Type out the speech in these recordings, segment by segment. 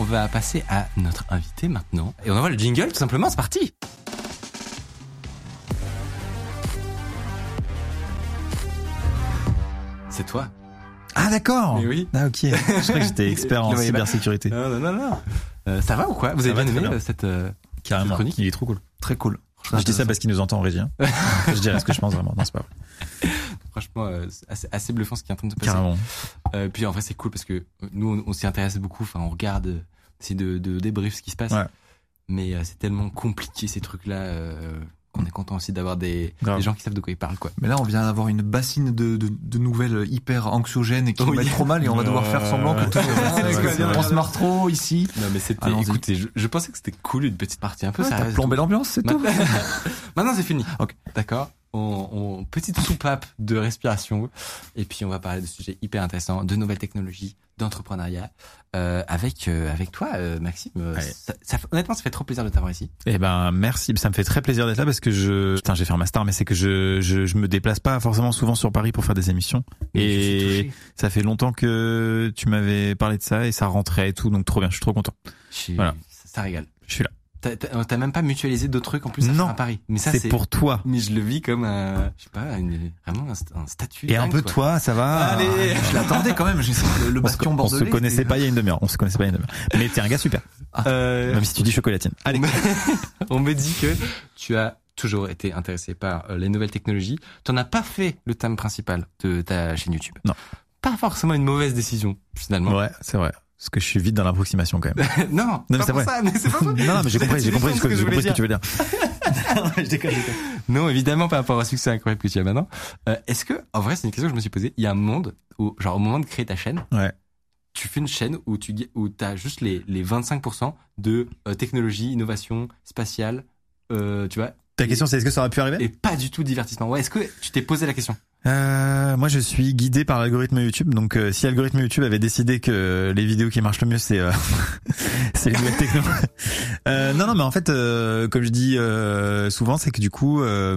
on va passer à notre invité maintenant. Et on envoie le jingle tout simplement, c'est parti C'est toi. Ah d'accord. Mais oui. Ah ok. Je crois que j'étais expert en cybersécurité. Non, non, non, non. Euh, ça va ou quoi? Vous avez bien aimé euh, cette... euh, Carrément. chronique? Il est trop cool. Très cool. Je dis ça parce qu'il nous entend en régie. hein. je dirais ce que je pense vraiment. Non, c'est pas vrai. Franchement, euh, c'est assez, assez bluffant ce qui est en train de se passer. Carrément. Euh, puis en vrai, c'est cool parce que nous, on, on s'y intéresse beaucoup. Enfin, on regarde, essaie de, de débrief ce qui se passe. Ouais. Mais euh, c'est tellement compliqué ces trucs-là euh, qu'on est content aussi d'avoir des, gens qui savent de quoi ils parlent, quoi. Mais là, on vient d'avoir une bassine de, de, de nouvelles hyper anxiogènes et qui nous Oui. mettent trop mal et on va devoir faire semblant que tout. C'est c'est. On se marre trop ici. Non, mais c'était. Écoutez, je, je pensais que c'était cool une petite partie un peu Ouais, sérieuse. plombé l'ambiance, c'est tout. Maintenant, Maintenant, c'est fini. Ok. D'accord. On, on petite soupape de respiration et puis on va parler de sujets hyper intéressants, de nouvelles technologies, d'entrepreneuriat euh, avec euh, avec toi, euh, Maxime. Euh, Ouais. Ça, ça- honnêtement, ça fait trop plaisir de t'avoir ici. Eh ben merci, ça me fait très plaisir d'être là parce que je, putain, j'ai fait un master, mais c'est que je, je, je me déplace pas forcément souvent sur Paris pour faire des émissions. Et ça fait longtemps que tu m'avais parlé de ça et ça rentrait et tout, donc trop bien, je suis trop content. Je suis- Voilà. ça, ça régale. Je suis là. T'as- T'as même pas mutualisé d'autres trucs en plus à Non. à Paris. Mais ça, C'est pour toi. Mais je le vis comme un, je sais pas, une- vraiment un, st- un statut. Et un peu quoi. toi, ça va. Allez. Je l'attendais quand même. J'ai le, le On se, bastion on se bordelais. connaissait pas il y a une demi-heure. On se connaissait pas il y a une demi-heure. Mais t'es un gars super. Euh, Même si tu dis chocolatine. Allez. on me- on dit que tu as toujours été intéressé par euh, les nouvelles technologies. Tu n'as pas fait le thème principal de ta chaîne YouTube. Non. Pas forcément une mauvaise décision, finalement. Ouais, c'est vrai. Parce que je suis vite dans l'approximation quand même. non, Non, mais c'est vrai. ça, mais pas non, non, mais j'ai compris, j'ai compris, ce que, je compris ce que tu veux dire. je déconne, je déconne. Non, évidemment, par rapport au succès incroyable que tu as maintenant. Euh, Est-ce que, en vrai, c'est une question que je me suis posée. Il y a un monde où, genre, au moment de créer ta chaîne, Ouais. tu fais une chaîne où tu où as juste les, les 25% de euh, technologie, innovation, spatiale, euh, tu vois, Ta question, c'est est-ce que ça aurait pu arriver? Et pas du tout divertissement. Ouais, est-ce que tu t'es posé la question? Euh, Moi, je suis guidé par l'algorithme YouTube. Donc, euh, si l'algorithme YouTube avait décidé que les vidéos qui marchent le mieux, c'est euh, c'est les nouvelles techno. euh, non, non, mais en fait, euh, comme je dis euh, souvent, c'est que du coup, euh,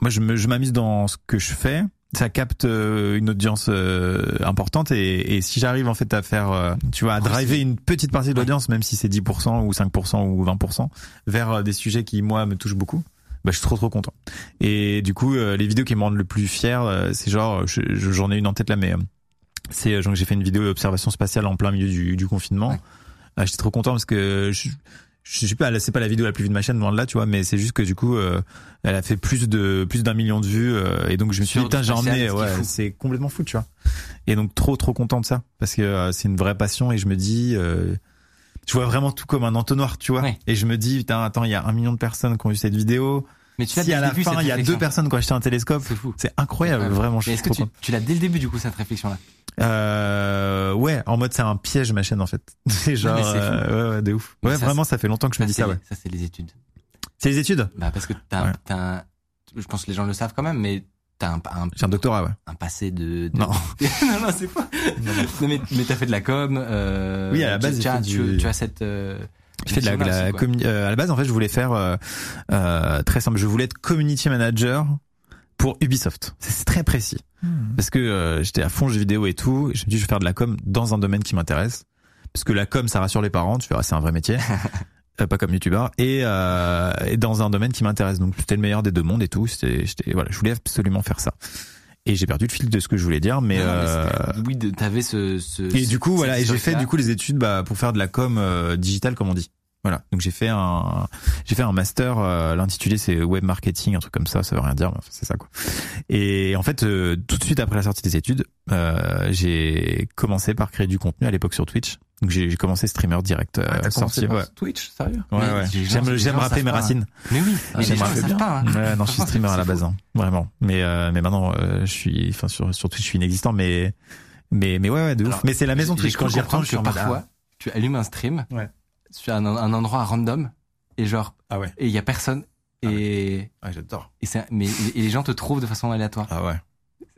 moi, je m'amuse dans ce que je fais. Ça capte une audience euh, importante et, et si j'arrive en fait à faire, tu vois, à Ouais, driver une petite partie de l'audience, même si c'est 10% ou 5% ou 20%, vers des sujets qui moi me touchent beaucoup, bah, je suis trop trop content. Et du coup, euh, les vidéos qui me rendent le plus fier, euh, c'est genre, je- je- j'en ai une en tête là, mais euh, c'est euh, genre que j'ai fait une vidéo observation spatiale en plein milieu du, du confinement. Ouais. Ah, J'étais trop content parce que je, je suis pas, c'est pas la vidéo la plus vue de ma chaîne loin de là, tu vois, mais c'est juste que du coup, euh, elle a fait plus de plus d'un million de vues euh, et donc je me suis dit, putain, j'ai emmené, ouais, c'est complètement fou, tu vois. Et donc trop trop content de ça parce que euh, c'est une vraie passion et je me dis. Euh, je vois vraiment tout comme un entonnoir, tu vois. Ouais. Et je me dis, putain, attends, il y a un million de personnes qui ont vu cette vidéo. Mais tu Si à la début, fin, il y a deux personnes qui ont acheté un télescope, C'est fou. c'est incroyable, vraiment, est-ce que tu, tu l'as dès le début, du coup, cette réflexion-là? Euh, ouais, en mode c'est un piège ma chaîne en fait. C'est genre, mais c'est fou. euh, ouais, ouais, de ouf. Ouais, ça, vraiment, ça fait longtemps que je me dis ça, ouais. ça, c'est les études. C'est les études? Bah, parce que t'as, Ouais. un- je pense que les gens le savent quand même, mais t'as un, un, un doctorat, ouais. un passé de, de- Non. non, non, c'est pas. Non, mais, mais t'as fait de la com, euh, Oui, à la base, tu, as, fait tu, du- tu as cette, euh, Je fais de la, la euh, à la base, en fait, je voulais faire euh, euh, très simple. Je voulais être community manager pour Ubisoft. C'est très précis parce que euh, j'étais à fond jeux vidéo et tout. Et je me dis, je vais faire de la com dans un domaine qui m'intéresse parce que la com, ça rassure les parents. Tu verras, c'est un vrai métier. Euh, pas comme youtubeur et, euh, et dans un domaine qui m'intéresse donc c'était le meilleur des deux mondes et tout c'était voilà je voulais absolument faire ça et j'ai perdu le fil de ce que je voulais dire mais, Non, non, mais euh, oui, t'avais ce, ce. et du coup, voilà, et j'ai fait du coup les études bah, pour faire de la com euh, digitale, comme on dit. Voilà. Donc j'ai fait un, j'ai fait un master. euh, L'intitulé c'est web marketing, un truc comme ça. Ça veut rien dire, mais c'est ça quoi. Et en fait, euh, tout de suite après la sortie des études, euh, j'ai commencé par créer du contenu à l'époque sur Twitch. Donc j'ai commencé streamer direct. Euh, Ah, t'as sorti, ouais. Twitch, sérieux? Ouais, ouais. J'aime j'aime savent mes pas. racines. Mais oui, mais les j'aime savent bien. pas. hein. Ouais, non, je suis streamer à la base, hein, vraiment. Mais euh, mais maintenant, euh, je suis, enfin sur sur Twitch, je suis inexistant, mais mais mais ouais, ouais, de ouf. Mais c'est la maison Twitch. Quand j'y retourne, je suis parfois, tu allumes un stream Ouais. Sur un, un endroit random et genre, Ah ouais. et il y a personne et, Ah, j'adore. et, c'est- mais, et les gens te trouvent de façon aléatoire. Ah ouais.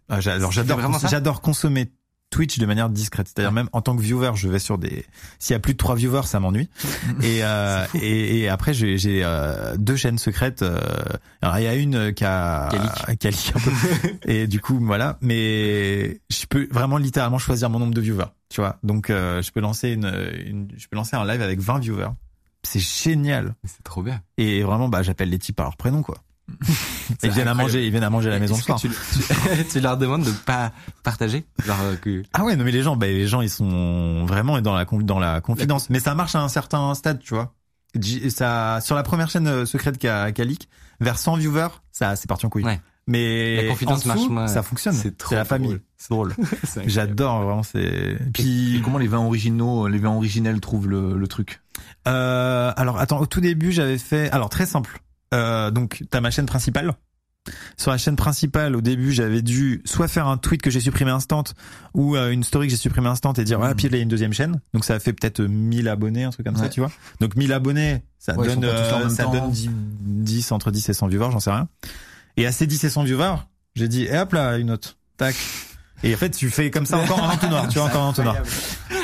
Ah, j'adore cons- j'adore consommer Twitch de manière discrète. C'est-à-dire même en tant que viewer, je vais sur des. S'il y a plus de trois viewers, ça m'ennuie. et, euh, et et après j'ai j'ai euh, deux chaînes secrètes. euh, alors il y a une qui a Qui a leak. qui a leak un peu. et du coup voilà. Mais je peux vraiment littéralement choisir mon nombre de viewers. Tu vois. Donc euh, je peux lancer une, une je peux lancer un live avec 20 viewers. C'est génial. C'est trop bien. Et vraiment bah j'appelle les types par leur prénom quoi. Ils viennent à manger, ils viennent à manger à la maison que soir. tu, tu, tu leur demandes de pas partager? Genre euh, que Ah ouais, non mais les gens, bah, les gens ils sont vraiment dans la dans la confidence. Mais ça marche à un certain stade, tu vois. Ça sur la première chaîne euh, secrète qu'a qu'a leak, vers 100 viewers, ça c'est parti en couille. Ouais. Mais La confidence en dessous, marche ça fonctionne. C'est trop la famille. C'est drôle. J'adore vraiment. C'est Et puis comment les vins originaux, les vins originels trouvent le, le truc euh, alors attends, au tout début j'avais fait alors très simple. Euh, donc t'as ma chaîne principale. Sur la chaîne principale, au début, j'avais dû soit faire un tweet que j'ai supprimé instant ou euh, une story que j'ai supprimé instant et dire ah puis il y a une deuxième chaîne. Donc ça a fait peut-être 1000 abonnés, un truc comme ça, tu vois. Donc 1000 abonnés, ça Ouais, donne euh, ça temps. donne 10, 10, entre 10 et 100 viewers, j'en sais rien. Et à ces 10 et 100 viewers, j'ai dit et hop là une autre. Tac. Et en fait, tu fais comme ça encore un entonnoir, tu vois encore un entonnoir.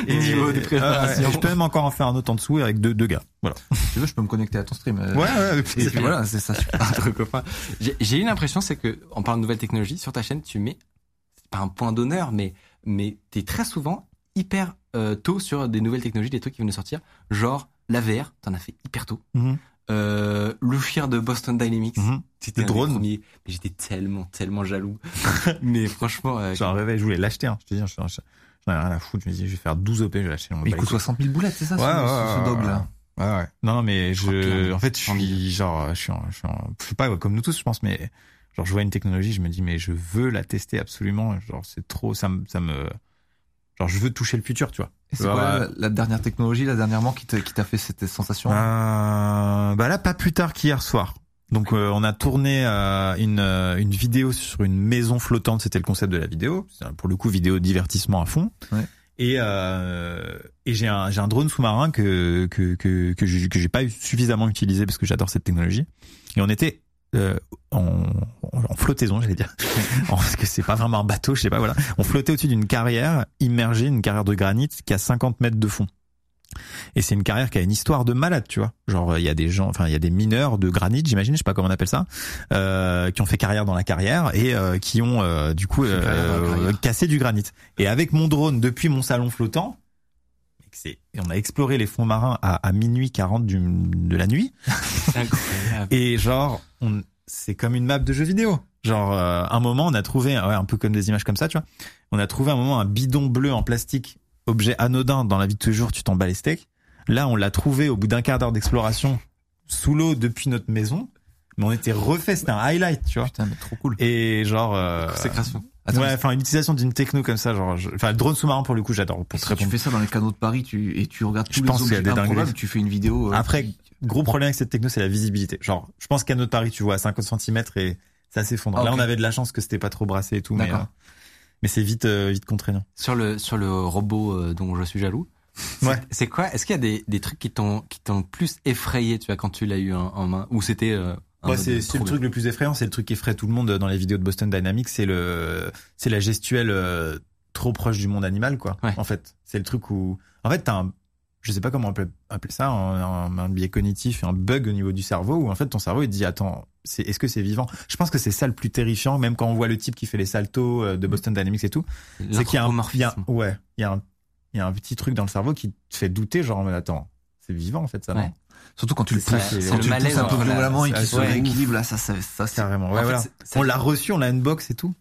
Et Niveau de euh, préparation. ouais, je peux même encore en faire un autre en dessous avec deux, deux gars. Voilà. Si tu veux, je peux me connecter à ton stream. euh, Ouais, ouais, Et voilà, c'est ça. copains. J'ai j'ai eu l'impression, c'est que, en parlant de nouvelles technologies, sur ta chaîne, tu mets, c'est pas un point d'honneur, mais, mais t'es très souvent hyper euh, tôt sur des nouvelles technologies, des trucs qui viennent de sortir. Genre, la VR, t'en as fait hyper tôt. Mhm. Euh, le chien de Boston Dynamics. C'était Le un des drone. Mais j'étais tellement, tellement jaloux. mais franchement, euh, un réveil, je voulais l'acheter, hein. Je te dis, j'en j'en ai rien à foutre. Je me dis, je vais faire 12 OP, je vais l'acheter. Il coûte les couilles. 60 000 boulettes, c'est ça, Ouais, ce, ouais, ce- ce dog ouais. là Ouais, ouais. Non, non, mais je, 31, en fait, je suis genre, je suis, en- je suis, en- je sais pas, comme nous tous, je pense, mais genre, je vois une technologie, je me dis, mais je veux la tester absolument. Genre, c'est trop, ça me, ça me, genre, je veux toucher le futur, tu vois. Et c'est Ouais, quoi ouais. la, la dernière technologie, là, dernièrement, qui t'a qui t'a fait cette sensation Euh, bah là, pas plus tard qu'hier soir. Donc, euh, on a tourné euh, une, euh, une vidéo sur une maison flottante. C'était le concept de la vidéo. C'est, Pour le coup, vidéo divertissement à fond. Ouais. Et, euh, et j'ai un, j'ai un drone sous-marin que que que que j'ai, que j'ai pas suffisamment utilisé parce que j'adore cette technologie. Et on était euh, en, en flottaison, j'allais dire, parce que c'est pas vraiment un bateau, je sais pas. Voilà, on flottait au-dessus d'une carrière immergée, une carrière de granit qui a 50 mètres de fond. Et c'est une carrière qui a une histoire de malade, tu vois. Genre il y a des gens, enfin il y a des mineurs de granit, j'imagine, je sais pas comment on appelle ça, euh, qui ont fait carrière dans la carrière et euh, qui ont euh, du coup carrière euh, carrière. cassé du granit. Et avec mon drone depuis mon salon flottant, c'est, et on a exploré les fonds marins à, à minuit 40 du, de la nuit. incroyable. Et genre, on, c'est comme une map de jeu vidéo. Genre, euh, un moment, on a trouvé, ouais, un peu comme des images comme ça, tu vois. On a trouvé un moment un bidon bleu en plastique, objet anodin dans la vie de tous les jours, tu t'en bats les steaks. Là, on l'a trouvé au bout d'un quart d'heure d'exploration sous l'eau depuis notre maison. Mais on était refait, c'était un highlight, tu vois. Putain, mais trop cool. Et genre, euh, Consécration. Attends, ouais, enfin, une utilisation d'une techno comme ça, genre, je- enfin, le drone sous-marin pour le coup, j'adore. Pour si te tu fais ça dans les canaux de Paris tu, et tu regardes tous Je les pense objets improbables, tu fais une vidéo. euh, Après, qui- gros problème avec cette techno, c'est la visibilité. Genre, je pense qu'à notre Paris, tu vois à 50 cm et ça s'effondre. Ah, Là, on avait de la chance que c'était pas trop brassé et tout, mais, D'accord. euh, mais c'est vite, euh, vite contraignant. Sur le, sur le robot euh, dont je suis jaloux. c'est- Ouais. C'est quoi Est-ce qu'il y a des, des trucs qui t'ont qui t'ont plus effrayé, tu vois, quand tu l'as eu en, en main? Ou c'était euh, Ouais, c'est le truc le plus effrayant, c'est le truc qui effraie tout le monde dans les vidéos de Boston Dynamics, c'est le, c'est la gestuelle euh, trop proche du monde animal, quoi. Ouais. En fait, c'est le truc où, en fait, t'as un, je sais pas comment on peut appeler ça, un, un- un biais cognitif, un bug au niveau du cerveau où en fait ton cerveau il te dit attends, c'est, est-ce que c'est vivant? Je pense que c'est ça le plus terrifiant, même quand on voit le type qui fait les saltos euh, de Boston Dynamics et tout, c'est qu'il y a un, il y a, L'anthropomorphisme. ouais, il y a un, il y a un petit truc dans le cerveau qui te fait douter, genre mais attends, c'est vivant en fait ça, non? Ouais. Surtout quand tu le ça, pousses, c'est- quand tu le pousses un peu violemment et qu'il se rééquilibre, là, ça, ça, ça, c'est- ouais, fait, On l'a reçu, on l'a unbox et tout.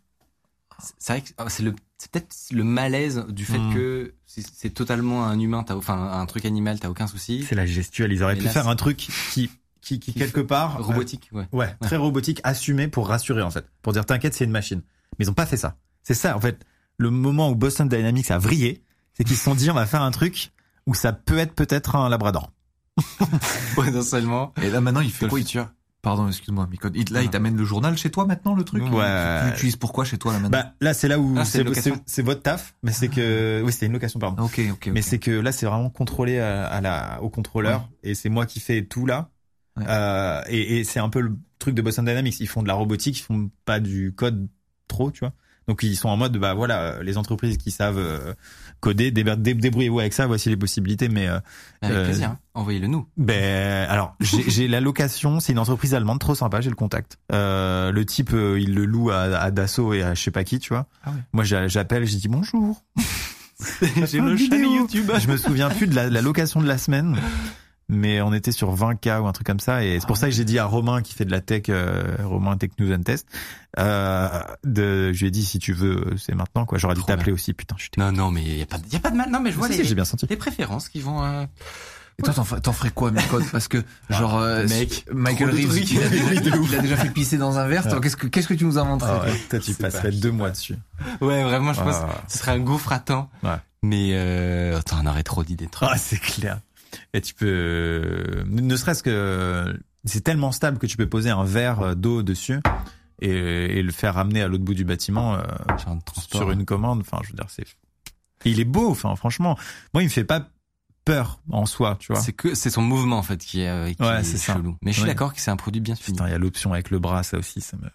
C'est vrai que ah, c'est le c'est peut-être le malaise du fait Mm. que c'est totalement un humain, t'as enfin un truc animal, t'as aucun souci. C'est la gestuelle. Ils auraient pu là, faire un truc qui, qui, qui, Qui quelque part, Robotique, ouais. euh, ouais, très robotique, assumé pour rassurer en fait, pour dire t'inquiète, c'est une machine. Mais ils ont pas fait ça. C'est ça en fait. Le moment où Boston Dynamics a vrillé, c'est qu'ils se sont dit on va faire un truc où ça peut être peut-être un Labrador. Potentiellement. Et là, maintenant, il fait quoi il- futur. Pardon, excuse-moi, Micode. Là, Ah. il t'amène le journal chez toi maintenant, le truc? Ouais. Tu, l'utilises pourquoi chez toi, là, maintenant? Bah là c'est là où Ah, c'est votre taf, mais c'est que oui c'était une location pardon. Ok, ok, Mais ok. c'est que là, c'est vraiment contrôlé à, à la, au contrôleur et c'est moi qui fais tout là. Ouais. Euh, et et c'est un peu le truc de Boston Dynamics. Ils font de la robotique, ils font pas du code trop, tu vois. Donc ils sont en mode bah voilà, euh, les entreprises qui savent euh, coder, dé- dé- débrouillez-vous avec ça, voici les possibilités. Mais euh, Avec Euh, plaisir. hein. Envoyez-le nous. ben alors j'ai la location, c'est une entreprise allemande trop sympa, j'ai le contact. Euh, le type il le loue à, à Dassault et à je sais pas qui, tu vois. Ah ouais. Moi j'a- j'appelle, j'ai dit bonjour. J'ai le chaîne YouTube. Je me souviens plus de la, la location de la semaine, mais on était sur 20K ou un truc comme ça. Et c'est pour ça que j'ai dit à Romain qui fait de la tech, euh, Romain Tech News and Test, euh, de, je lui ai dit si tu veux, c'est maintenant quoi. J'aurais dû t'appeler aussi. Putain, je. Non, non, mais y a pas, de- y a pas de mal. Non, mais je vois les, bien senti. les préférences qui vont. euh, Et toi, t'en, ferais quoi, Micode Parce que, genre, euh, mec, Michael Reeves, trucs. il a, déjà, il a déjà fait pisser dans un verre. Toi, qu'est-ce que, qu'est-ce que tu nous as montré Ah toi ouais, toi? tu passerais pas- deux mois dessus. Ouais, vraiment, je pense. Ah. que Ce serait un gouffre à temps. Ouais. Mais euh, attends, on aurait trop d'idées. Ah, c'est clair. Et tu peux, ne serait-ce que, c'est tellement stable que tu peux poser un verre d'eau dessus et, et le faire ramener à l'autre bout du bâtiment euh, sur une commande. Enfin, je veux dire, c'est, il est beau. Enfin, franchement, moi, il me fait pas peur en soi, tu vois. C'est que c'est son mouvement en fait qui est, euh, qui Ouais, est c'est ça. chelou. Mais je suis Ouais. d'accord que c'est un produit bien fini. Putain, il y a l'option avec le bras, ça aussi, ça me.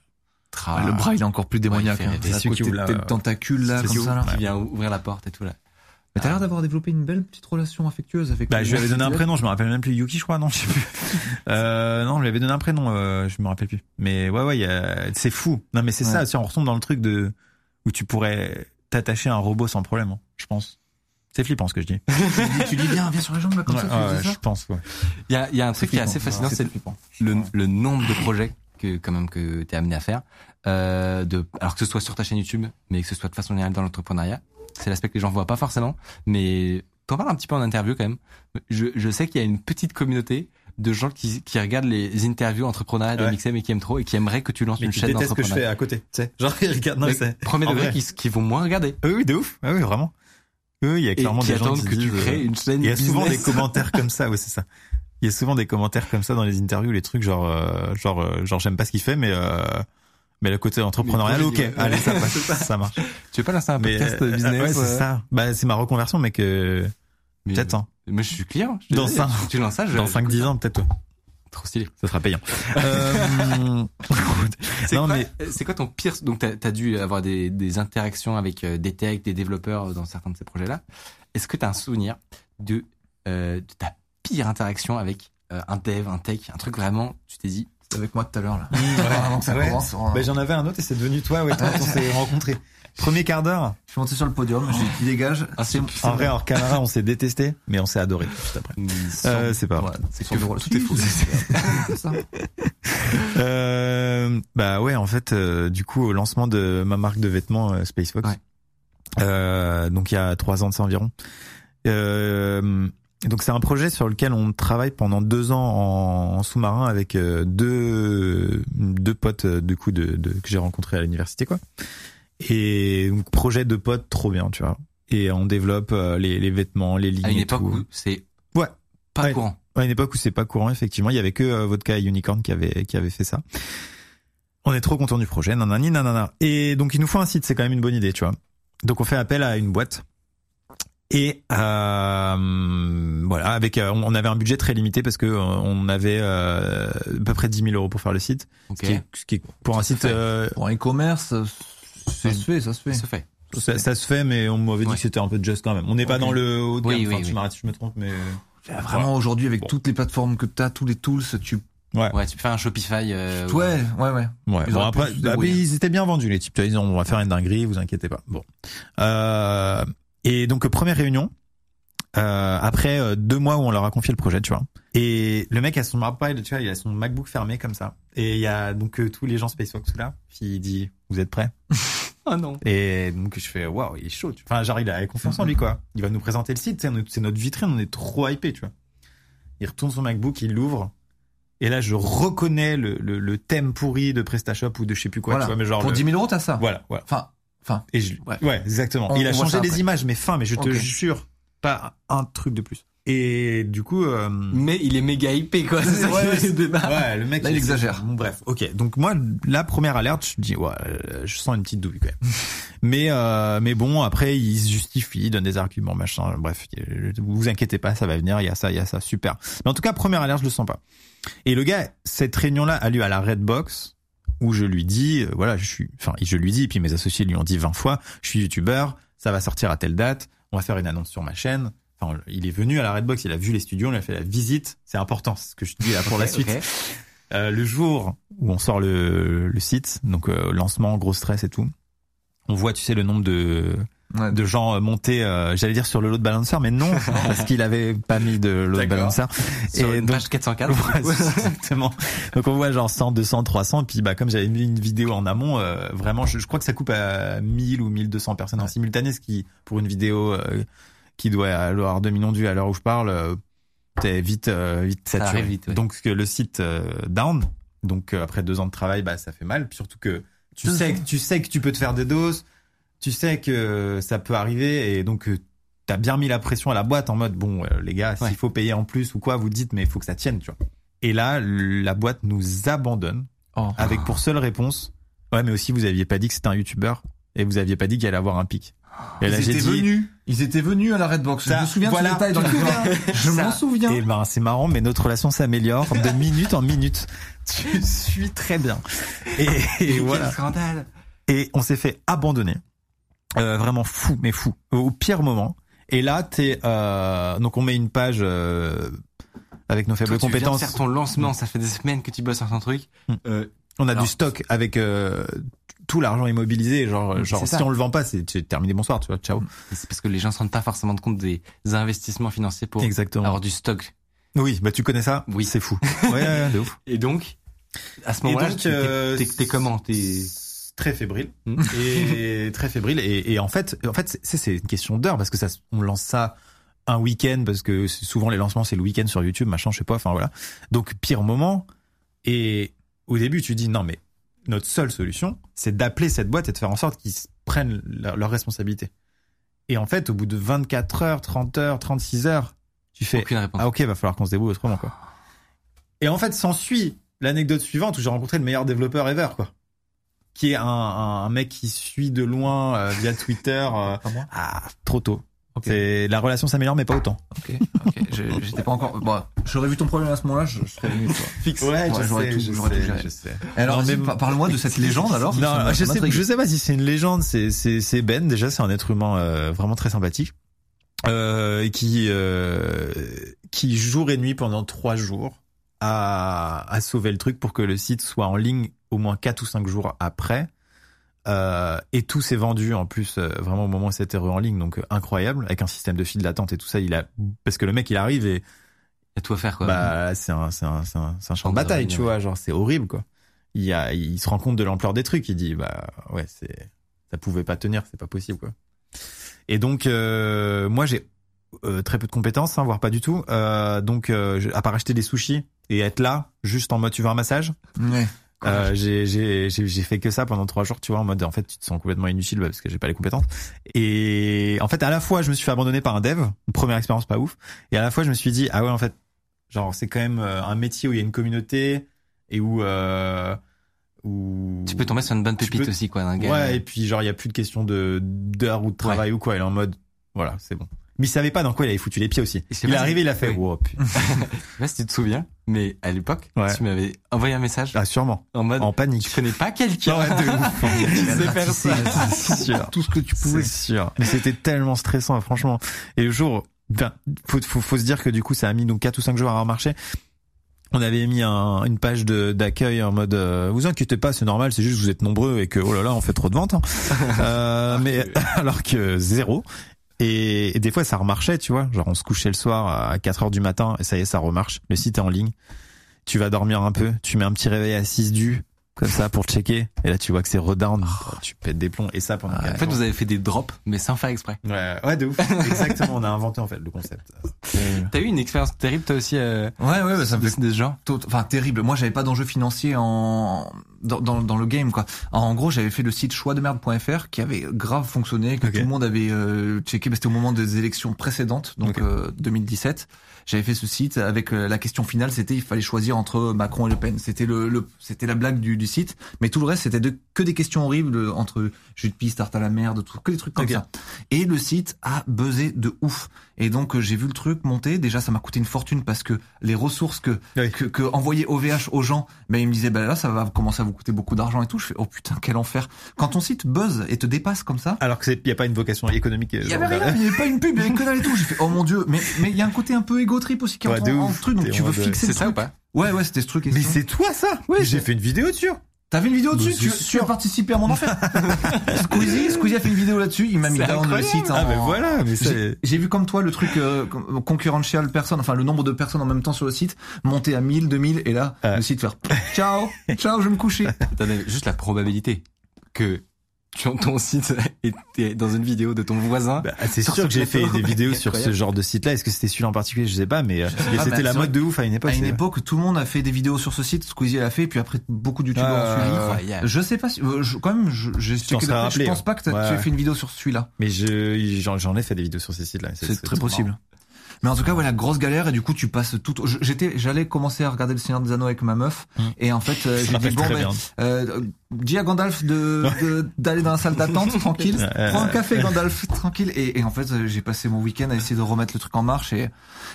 Tra- Le bras, il est encore plus démoniaque. Ouais. C'est celui qui ouvre tentacules, là, comme ça, là. qui vient ouvrir la porte et tout là. Mais t'as l'air d'avoir développé une belle petite relation affectueuse avec Bah, je lui avais donné un prénom, je me rappelle même plus. Yuki, je crois, non, je sais plus. Euh, non, je lui avais donné un prénom, euh, je me rappelle plus. Mais ouais, ouais, il y a- c'est fou. Non, mais c'est Ouais. ça, si on retombe dans le truc de, où tu pourrais t'attacher à un robot sans problème, hein, je pense. C'est flippant ce que je dis. tu, dis, dis, viens, sur les jambes, là, comme Ouais, ça, tu ouais, ça je pense, ouais. Il y a, il y a un truc qui est assez fascinant, c'est le, le nombre de projets que quand même que t'es amené à faire. Euh, de, alors que ce soit sur ta chaîne YouTube, mais que ce soit de façon générale dans l'entrepreneuriat. C'est l'aspect que les gens voient pas forcément, mais t'en parles un petit peu en interview quand même. Je, je sais qu'il y a une petite communauté de gens qui, qui regardent les interviews entrepreneuriat de Ouais. MXM et qui aiment trop et qui aimeraient que tu lances Mais une chaîne détestes ce que je fais d'entrepreneuriat. à côté, tu sais. Genre, regarde, non, Mais c'est. Premier degré vrai. qui, qui vont moins regarder. Oui, oui, de ouf. Ah oui, vraiment. Oui, oui, il y a Et clairement qui des gens attendent qui que tu crées euh, une chaîne Il y a souvent des commentaires comme ça, ouais, c'est ça. Il y a souvent des commentaires comme ça dans les interviews, les trucs genre, euh, genre, euh, genre, j'aime pas ce qu'il fait, mais, euh, mais le côté entrepreneurial, ok, ouais. allez, ça passe, ça. ça marche. Tu veux pas lancer un Mais, podcast euh, business ouais, c'est euh, ça. Bah, c'est ma reconversion, mec, euh, mais- peut-être, hein. Moi, je suis client. je Dans dis, cinq- Tu lances ça, je, Dans je- 5-10 ans, peut-être, ouais. Trop stylé. ça sera payant. Euh, C'est non, quoi, mais, c'est quoi ton pire Donc t'as as dû avoir des, des interactions avec euh, des techs, des développeurs dans certains de ces projets-là. Est-ce que t'as un souvenir de, euh, de ta pire interaction avec euh, un dev, un tech, un truc vraiment Tu t'es dit avec moi tout à l'heure, là. Ouais. Ouais. on- bah, j'en avais un autre et c'est devenu toi, ouais, toi, on s'est rencontrés. Premier quart d'heure. je suis monté sur le podium, j'ai dit, qui dégage. Ah, c'est- En vrai, hors caméra, on s'est détesté, mais on s'est adoré juste après. Euh, c'est pas vrai. C'est que tout est faux. C'est ça. Euh, bah ouais, en fait, euh, du coup, au lancement de ma marque de vêtements euh, Spacefox, Ouais. euh, donc il y a trois ans de ça environ. Donc c'est un projet sur lequel on travaille pendant deux ans en, en sous-marin avec euh, deux deux potes euh, du coup de, de que j'ai rencontrés à l'université quoi. Et donc projet de potes trop bien, tu vois. Et on développe euh, les, les vêtements, les lignes. à une et époque tout. où c'est Ouais. pas Ouais. courant. À une époque où c'est pas courant, effectivement, il y avait que Vodka et Unicorn qui avait qui avait fait ça. On est trop content du projet, nanani nanana. Et donc il nous faut un site, c'est quand même une bonne idée, tu vois. Donc on fait appel à une boîte. Et euh, voilà, avec euh, on avait un budget très limité parce que euh, on avait euh, à peu près 10 000 euros pour faire le site, Ok. ce, qui est, ce qui est pour un Ça site euh, Pour un e-commerce, ça se fait, ça se fait. Ça se fait. ça, ça se fait, mais on m'avait dit Ouais. que c'était un peu juste quand même. On n'est pas dans le haut de gamme. Oui, enfin, oui, tu oui. m'arrêtes si je me trompe, mais Vraiment, aujourd'hui, avec Bon. toutes les plateformes que tu as, tous les tools, tu... Ouais, tu peux faire un Shopify. euh, Ouais, ouais, ouais. Ouais, Ils bon après, bah, ils étaient bien vendus les types. Ils ont, on va faire une dinguerie, vous inquiétez pas. Bon. Euh, et donc première réunion. Euh, après euh, deux mois où on leur a confié le projet, tu vois. Et le mec a son iPad, tu vois, il a son MacBook fermé comme ça. Et il y a donc euh, tous les gens SpaceFox là. Puis il dit, vous êtes prêts? Oh non. Et donc je fais, waouh, il est chaud. tu vois. Enfin, genre il a confiance en lui quoi. Il va nous présenter le site, c'est notre- c'est notre vitrine, on est trop hypé, tu vois. Il retourne son MacBook, il l'ouvre. Et là, je reconnais le, le, le thème pourri de PrestaShop ou de je sais plus quoi, Voilà. tu vois, mais genre Pour le- 10 000 euros, t'as ça. voilà, voilà. Enfin, enfin, Et je, Ouais. ouais. exactement. On- il a changé les images, mais fin, mais je te jure, pas un truc de plus. Et du coup, euh, Mais il est méga hypé quoi. C'est ça Ouais, le débat. ouais, le mec, Là, il exagère. Bon, bref, ok. Donc moi, la première alerte, je dis, ouais, euh, je sens une petite douille quand même. mais euh, mais bon, après, il se justifie, il donne des arguments, machin. Bref, vous vous inquiétez pas, ça va venir. Il y a ça, il y a ça, super. Mais en tout cas, première alerte, je le sens pas. Et le gars, cette réunion-là a lieu à la Redbox où je lui dis, euh, voilà, je suis, enfin, je lui dis, et puis mes associés lui ont dit 20 fois, je suis youtubeur, ça va sortir à telle date, on va faire une annonce sur ma chaîne. Enfin, il est venu à la Redbox, il a vu les studios, il a fait la visite. C'est important, c'est ce que je dis là pour la suite. Euh, le jour où on sort le, le site, donc euh, lancement, gros stress et tout, on voit, tu sais, le nombre de, Ouais. de gens euh, montés, euh, j'allais dire sur le load balancer, mais non, parce qu'il avait pas mis de load balancer. Sur Et une donc- page 404. Ouais, exactement. Donc on voit genre 100, 200, 300. Puis bah comme j'avais mis une vidéo en amont, euh, vraiment, je, je crois que ça coupe à 1000 ou 1200 personnes en simultané, ce qui pour une vidéo euh, qui doit avoir 2 millions de vues à l'heure où je parle, euh, t'es vite euh, vite saturé. vite, ouais. Donc le site euh, down. Donc après deux ans de travail, bah ça fait mal. Surtout que tu sais que tu sais que tu peux te faire des doses, tu sais que ça peut arriver et donc euh, t'as bien mis la pression à la boîte en mode bon euh, les gars Ouais. s'il faut payer en plus ou quoi vous dites mais il faut que ça tienne tu vois. Et là la boîte nous abandonne Oh. avec pour seule réponse ouais mais aussi vous aviez pas dit que c'était un youtubeur et vous aviez pas dit qu'il allait avoir un pic. Et Ils là j'ai étaient dit venus. Ils étaient venus à la Redbox. Ça, je me souviens voilà. de ce détail dans. Je m'en souviens. Et ben c'est marrant, mais notre relation s'améliore de minute en minute. Tu suis très bien. Et, et voilà. scandale. Et on s'est fait abandonner. Euh, vraiment fou, mais fou. Au pire moment. Et là, t'es euh, donc on met une page euh, avec nos faibles Toi, tu viens de compétences. faire ton lancement, ça fait des semaines que tu bosses sur ton truc. Mm. Euh, On a Alors, du stock avec euh, tout l'argent immobilisé. Genre, Mm, genre si ça. on le vend pas, c'est terminé. Bonsoir, tu vois. Ciao. c'est parce que les gens se rendent pas forcément compte des investissements financiers pour Exactement. avoir du stock. oui, bah tu connais ça? Oui. c'est fou. Ouais, ouais, ouais, de ouf. Et donc, à ce moment-là, euh, t'es comment? T'es très fébrile. Et très fébrile. Et, et en fait en fait c'est une question d'heure parce que ça on lance ça un week-end parce que souvent les lancements c'est le week-end sur YouTube machin je sais pas enfin voilà. Donc pire moment et au début tu dis non mais notre seule solution c'est d'appeler cette boîte et de faire en sorte qu'ils prennent leur, leur responsabilité. Et en fait au bout de 24 heures 30 heures 36 heures tu fais aucune réponse. ah ok, va falloir qu'on se débrouille autrement quoi. Et en fait, s'ensuit l'anecdote suivante où j'ai rencontré le meilleur développeur ever quoi, qui est un, un, un mec qui suit de loin euh, via Twitter. euh, ah, trop tôt. Ok. C'est la relation s'améliore mais pas autant. Ok. Ok. Je- J'étais pas encore. Bon, j'aurais vu ton problème à ce moment-là. Je, je serais venu. Fixe. Ouais, j'aurais tout- j'aurais tout je sais. Alors, Non, vas-y, mais- pa- parle-moi de cette légende alors. Non, je sais, je sais pas si c'est une légende. C'est Ben déjà. C'est un être humain euh, vraiment très sympathique euh, qui euh, qui jour et nuit pendant trois jours à à sauver le truc pour que le site soit en ligne au moins quatre ou cinq jours après. Euh, et tout s'est vendu en plus euh, vraiment au moment où c'était en ligne donc euh, incroyable avec un système de file d'attente et tout ça il a parce que le mec il arrive et Il y a tout à faire quoi. bah c'est un c'est un c'est un, c'est un champ de bataille tu vois genre c'est horrible quoi il y a il se rend compte de l'ampleur des trucs il dit bah ouais c'est ça pouvait pas tenir c'est pas possible quoi et donc euh, moi j'ai euh, très peu de compétences hein, voire pas du tout euh, donc euh, à part acheter des sushis et être là juste en mode tu veux un massage? Ouais. Euh, j'ai j'ai fait que ça pendant trois jours tu vois en mode en fait tu te sens complètement inutile parce que j'ai pas les compétences. Et en fait à la fois je me suis fait abandonner par un dev première expérience pas ouf et à la fois je me suis dit ah ouais en fait genre c'est quand même euh, un métier où il y a une communauté et où euh, où Tu peux tomber sur une bonne pépite peux- aussi quoi gars. ouais et puis genre il y a plus de question de d'heures ou de travail ou quoi il est en mode voilà c'est bon mais il savait pas dans quoi il avait foutu les pieds aussi il est arrivé il a fait Oui. wow, putain. Je sais pas si tu te souviens, mais à l'époque, Ouais. tu m'avais envoyé un message ah sûrement en mode en panique tu connais pas quelqu'un Ouais, de ouf. qui sait faire ça. c'est sûr Tout ce que tu pouvais. C'est sûr. Mais c'était tellement stressant, franchement. Et le jour, ben, faut, faut, faut se dire que du coup, ça a mis donc 4 ou 5 jours à remarcher. On avait mis un- une page de- d'accueil en mode euh, vous inquiétez pas c'est normal c'est juste que vous êtes nombreux et que oh là là on fait trop de ventes hein. Euh, mais alors que zéro et, des fois ça remarchait tu vois. Genre on se couchait le soir à 4 heures du matin et ça y est ça remarche. Le site est en ligne tu vas dormir un peu tu mets un petit réveil à 6 du comme ça pour checker et là tu vois que c'est redown tu pètes des plombs et ça pendant En quatre fait, jours. vous avez fait des drops, mais sans faire exprès. Ouais, ouais, de ouf. Exactement, on a inventé en fait le concept. T'as eu une expérience terrible toi aussi euh, Ouais, ouais, bah, ça me fait de ce genre? Tot- enfin terrible. Moi, j'avais pas d'enjeu financier en dans, dans, dans le game quoi. En gros, j'avais fait le site choixdemerde.fr qui avait grave fonctionné, que tout le monde avait euh, checké. mais C'était au moment des élections précédentes, donc euh, 2017. J'avais fait ce site avec euh, la question finale, c'était il fallait choisir entre Macron et Le Pen. C'était le, le c'était la blague du, du site, mais tout le reste c'était de, que des questions horribles euh, entre jus de pisse, tarte à la merde, tout, que des trucs comme ça. Et le site a buzzé de ouf. Et donc euh, j'ai vu le truc monter. Déjà, ça m'a coûté une fortune parce que les ressources que Oui. que, que envoyer OVH aux gens, ben ils me disaient ben là ça va commencer à vous coûter beaucoup d'argent et tout. Je fais oh putain quel enfer. Quand ton site buzz et te dépasse comme ça. Alors que c'est, y a pas une vocation économique. Il y avait genre, rien, il y avait pas une pub, il y avait que dalle et tout. J'ai fait oh mon dieu, mais mais il y a un côté un peu égo trip aussi qui Ouais, entre de en, truc, donc tu veux fixer C'est ça ou pas? Ouais ouais c'était ce truc. Mais c'est toi ça? Oui, J'ai fait une vidéo dessus. T'avais une vidéo dessus, tu, tu as participé à mon enfer. Squeezie, Squeezie a fait une vidéo là-dessus, il m'a mis down le site. Ah en- mais voilà, mais ça. J'ai vu comme toi le truc euh, con- concurrential personne, enfin le nombre de personnes en même temps sur le site monter à 1000, 2000 et là Ouais. le site faire ciao, ciao, je vais me coucher. T'en as juste la probabilité que ton site était dans une vidéo de ton voisin. Bah, c'est Sur sûr ce que j'ai fait des vidéos sur ce genre de site-là. Est-ce que c'était celui-là en particulier? Je sais pas, mais, euh, mais c'était la mode de ouf à une époque. À une époque, tout le monde a fait des vidéos sur ce site, Squeezie l'a fait, puis après beaucoup de youtubeurs Ouais, ont suivi. Incroyable. Je sais pas si, euh, je, quand même, je, rappelé, je pense hein. pas que Ouais. tu aies fait une vidéo sur celui-là. Mais je j'en j'en ai fait des vidéos sur ces sites-là. C'est très possible. Mais en tout cas, voilà, grosse galère et du coup, tu passes tout. J'étais, j'allais commencer à regarder le Seigneur des Anneaux avec ma meuf Mm. et en fait, euh, j'ai dit bon, très ben, euh, dis à Gandalf de d'aller dans la salle d'attente tranquille. Prends un café, Gandalf, tranquille. Et, et en fait, euh, j'ai passé mon week-end à essayer de remettre le truc en marche. Et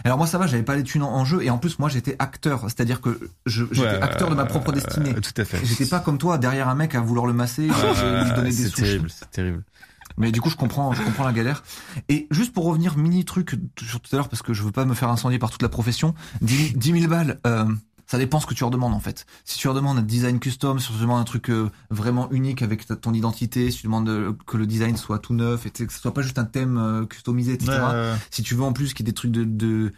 alors moi, ça va, j'avais pas les thunes en, en jeu et en plus, moi, j'étais acteur, c'est-à-dire que je, j'étais Ouais, acteur de ma propre euh, destinée. Tout à fait. J'étais pas comme toi derrière un mec à vouloir le masser, lui donner des c'est terrible, c'est terrible. Mais du coup, je comprends, je comprends la galère. Et juste pour revenir mini truc sur tout à l'heure, parce que je veux pas me faire incendier par toute la profession, 10 000 10 000 balles, euh, ça dépend ce que tu leur demandes en fait. Si tu leur demandes un design custom, si tu leur demandes un truc euh, vraiment unique avec ta- ton identité, si tu demandes euh, que le design soit tout neuf, et que ce soit pas juste un thème customisé, etc. Si tu veux en plus qu'il y ait des trucs de, de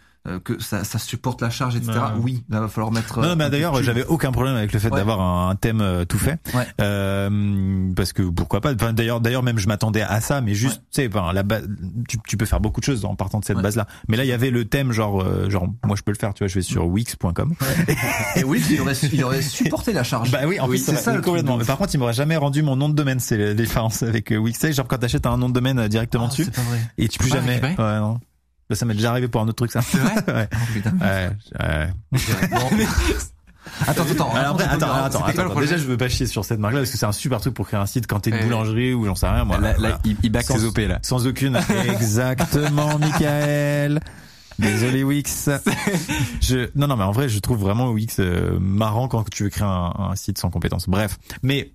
que ça, ça supporte la charge, etc. Ouais. Oui, là va falloir mettre. Non, euh, mais peu d'ailleurs, j'avais aucun problème avec le fait Ouais. d'avoir un, un thème euh, tout fait, Ouais. euh, parce que pourquoi pas. Enfin, d'ailleurs, d'ailleurs, même je m'attendais à ça, mais juste, tu sais, enfin, la base, tu, tu peux faire beaucoup de choses en partant de cette base-là. Mais là, il y avait le thème, genre, euh, genre, moi, je peux le faire, tu vois, je vais sur wix.com. Et oui, il aurait, il aurait supporté la charge. Bah oui, en Oui, plus, c'est ça, le complètement. Mais par contre, il m'aurait jamais rendu mon nom de domaine. C'est la différence avec euh, Wix. Tu sais, genre quand t'achètes un nom de domaine euh, directement Ah, dessus c'est pas vrai. et tu peux jamais. Ouais, non. Ça m'est déjà arrivé pour un autre truc, ça. C'est vrai ouais. Oh, putain. Ouais, ouais. Attends, attends, Alors après, attends, hein, attends, le attends. projet Déjà, je veux pas chier sur cette marque-là parce que c'est un super truc pour créer un site quand t'es une boulangerie ou j'en sais rien, moi. Là, là, il, il back Sans- ses OP là. Sans aucune. Exactement, Michael. Désolé Wix. Je non non mais en vrai je trouve vraiment Wix euh, marrant quand tu veux créer un, un site sans compétences. Bref, mais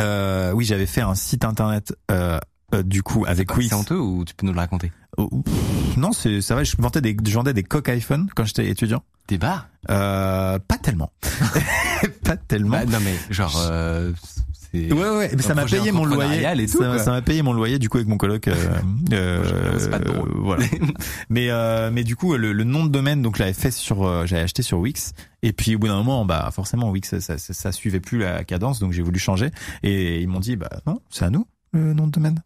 euh, oui j'avais fait un site internet euh, euh, du coup avec Wix. C'est honteux ou tu peux nous le raconter Oh, pff, non c'est ça va je vendais des je vendais des coques iPhone quand j'étais étudiant. Des bars Euh, pas tellement. pas tellement. Bah, Non mais genre euh. Ouais ouais, mais ça m'a payé mon loyer. entrepreneurial et tout, ça ça m'a payé mon loyer du coup avec mon coloc. Euh, euh, pas drôle. Voilà. mais euh, mais du coup le, le nom de domaine donc je l'avais fait sur euh, j'avais acheté sur Wix et puis au bout d'un moment bah forcément Wix ça, ça, ça suivait plus la cadence donc j'ai voulu changer et ils m'ont dit bah non c'est à nous le nom de domaine.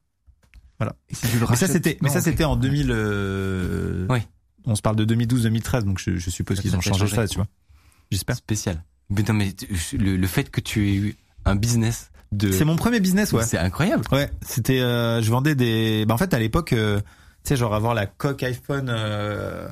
Et si tu le Mais ça c'était mais ça c'était en 2000. Euh, Oui. On se parle de 2012-2013 donc je, je suppose qu'ils a ont changé changé. ça tu vois. J'espère. spécial. Mais non mais le, le fait que tu aies eu un business de. C'est mon premier business ouais. C'est incroyable. Ouais, c'était euh, je vendais des bah en fait à l'époque euh, tu sais genre avoir la coque iPhone euh,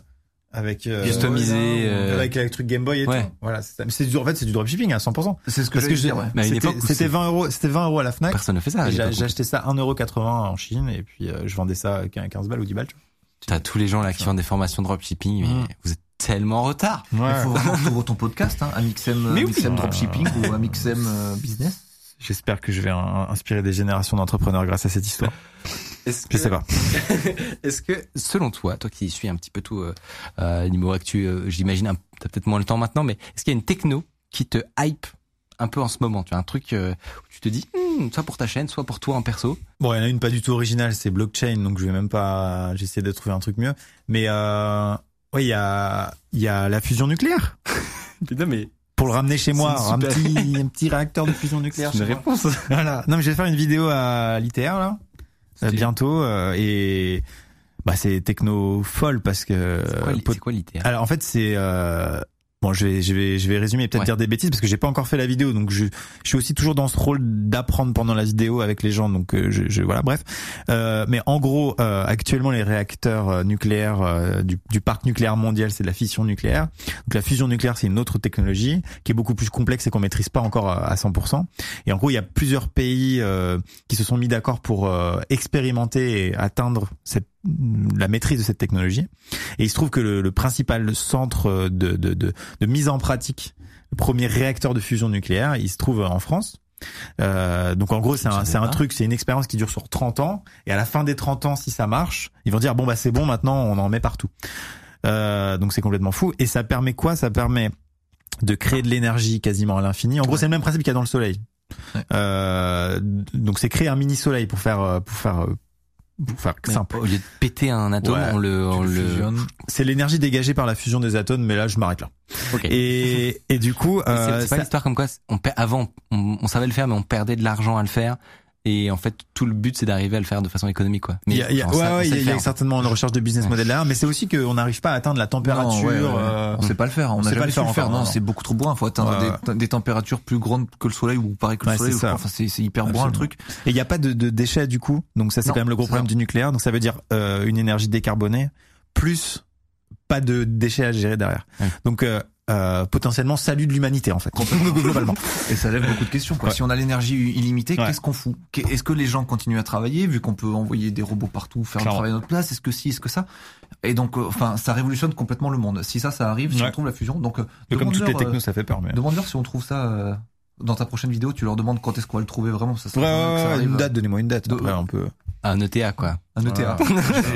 avec euh, Customisé, ouais, euh, avec avec le truc Game Boy et ouais. tout. Voilà, c'est ça. Mais c'est du en fait c'est du dropshipping à 100%. C'est ce que Parce que je j'ai- dire, ouais. Mais à une c'était époque où c'était c'est- 20 euros, c'était 20 euros à la Fnac. Personne ne fait ça. J'ai acheté ça 1,80€ en Chine et puis euh, je vendais ça à 15 balles ou 10 balles. tu T'as tous les gens là qui font des formations de dropshipping, mais Mm. vous êtes tellement en retard. vois. Il faut vraiment que t'ouvres ton podcast, hein, Amixem, Mais oui. Amixem Ouais. Dropshipping ou Amixem euh, Business. J'espère que je vais inspirer des générations d'entrepreneurs grâce à cette histoire. Est-ce Je sais pas. Est-ce que, selon toi, toi qui suis un petit peu tout euh, euh, niveau actu, euh, j'imagine, t'as peut-être moins le temps maintenant, mais est-ce qu'il y a une techno qui te hype un peu en ce moment? Tu as un truc euh, où tu te dis, Hmm, soit pour ta chaîne, soit pour toi en perso? Bon, il y en a une pas du tout originale, c'est blockchain, donc je vais même pas, j'essaie de trouver un truc mieux. Mais euh, ouais, il y a, il y a la fusion nucléaire. Putain, mais Pour le ramener chez moi, un petit, un petit réacteur de fusion nucléaire. une réponse. Voilà. Non, mais je vais faire une vidéo à l'ITR là, euh, bientôt, euh, et bah c'est techno folle parce que. C'est quoi, quoi l'ITR alors en fait c'est euh, bon je vais je vais je vais résumer et peut-être Ouais. dire des bêtises parce que j'ai pas encore fait la vidéo donc je je suis aussi toujours dans ce rôle d'apprendre pendant la vidéo avec les gens donc euh, je, je voilà bref. Euh, mais en gros euh, actuellement les réacteurs euh, nucléaires euh, du, du parc nucléaire mondial c'est de la fission nucléaire. Donc la fusion nucléaire c'est une autre technologie qui est beaucoup plus complexe et qu'on maîtrise pas encore à, à 100% et en gros il y a plusieurs pays euh, qui se sont mis d'accord pour euh, expérimenter et atteindre cette la maîtrise de cette technologie. Et il se trouve que le, le principal centre de, de, de, de mise en pratique, le premier réacteur de fusion nucléaire, il se trouve en France. Euh, donc en gros c'est un, c'est un truc, c'est une expérience qui dure sur 30 ans et à la fin des 30 ans si ça marche, ils vont dire bon bah c'est bon maintenant on en met partout. Euh, donc c'est complètement fou et ça permet quoi? Ça permet de créer de l'énergie quasiment à l'infini. En gros c'est le même principe qu'il y a dans le soleil. Ouais. Euh, donc c'est créer un mini soleil pour faire euh, pour faire simple. Au lieu de péter un atome, Ouais, on le, on le. C'est l'énergie dégagée par la fusion des atomes, mais là je m'arrête là. Et et du coup euh, c'est pas ça- l'histoire comme quoi on avant on, on savait le faire mais on perdait de l'argent à le faire et en fait tout le but c'est d'arriver à le faire de façon économique quoi. Mais il y a, il y a- on ouais, on y a, y certainement une recherche de business Ouais. model derrière, mais c'est aussi qu'on n'arrive pas à atteindre la température. Non, ouais, ouais, ouais. euh, On sait pas le faire. On on n'a sait pas le su faire le faire. encore, Non, non. c'est beaucoup trop brun. Faut atteindre Ouais, des, des températures plus grandes que le soleil ou pareil que le Ouais, soleil. Enfin, c'est c'est hyper brun le Absolument. truc. Et il n'y a pas de, de déchets du coup, donc ça c'est Non, quand même le gros problème ça. du nucléaire. Donc ça veut dire euh, une énergie décarbonée plus pas de déchets à gérer derrière. Donc euh, euh, potentiellement salut de l'humanité en fait. Globalement. Et ça lève beaucoup de questions. Quoi. Ouais. Si on a l'énergie illimitée, Ouais. qu'est-ce qu'on fout? Est-ce que les gens continuent à travailler vu qu'on peut envoyer des robots partout faire Clairement. le travail à notre place? Est-ce que si Est-ce que ça? Et donc, euh, enfin, ça révolutionne complètement le monde. Si ça, ça arrive, si Ouais. on trouve la fusion, donc euh, Et comme toutes les technos, ça fait peur. Mais... euh, demande-leur si on trouve ça euh, dans ta prochaine vidéo. Tu leur demandes quand est-ce qu'on va le trouver vraiment. Ça Ouais, ça arrive. une date, donnez-moi une date. De- Après, on peut. Un ETA quoi. Un ETA.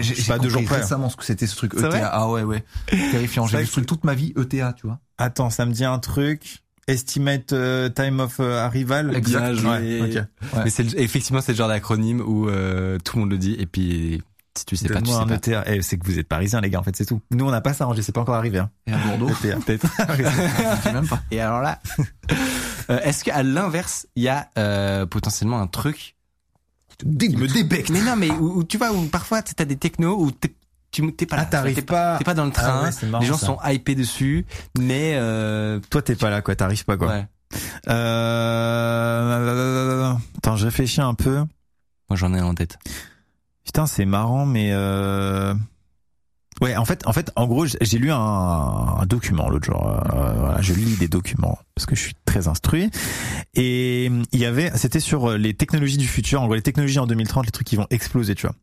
J'ai j'ai Pas deux jours près. récemment ce que c'était ce truc ETA. Ah ouais, ouais. Terrifiant. J'ai vu ce truc toute ma vie ETA, tu vois. Attends, ça me dit un truc. Estimate euh, time of euh, arrival. Exact. Ouais. Mais c'est le- effectivement c'est le genre d'acronyme où euh, tout le monde le dit et puis si tu sais pas tu sais un pas. ETA. Eh, c'est que vous êtes parisiens les gars, en fait, c'est tout. Nous on n'a pas ça, c'est pas encore arrivé. Hein. Et à Bordeaux. ETA, peut-être. je sais même pas. Et alors là, euh, est-ce qu'à l'inverse il y a euh, potentiellement un truc Il me débecte. Mais non mais où, où tu vois où parfois tu as des technos où t'es tu t'es pas Ah, là, t'arrives t'es pas. T'es pas dans le Ah train, ouais, marrant, les gens ça. sont hypés dessus, mais euh, Toi t'es pas là quoi, t'arrives pas quoi. ouais. Euh... Attends, je réfléchis un peu. Moi j'en ai un en tête. Putain, c'est marrant, mais euh... ouais, en fait, en fait, en gros, j'ai lu un, document l'autre jour. Euh, voilà, je lis des documents parce que je suis très instruit. Et il y avait, c'était sur les technologies du futur. En gros, les technologies en 2030, les trucs qui vont exploser, tu vois.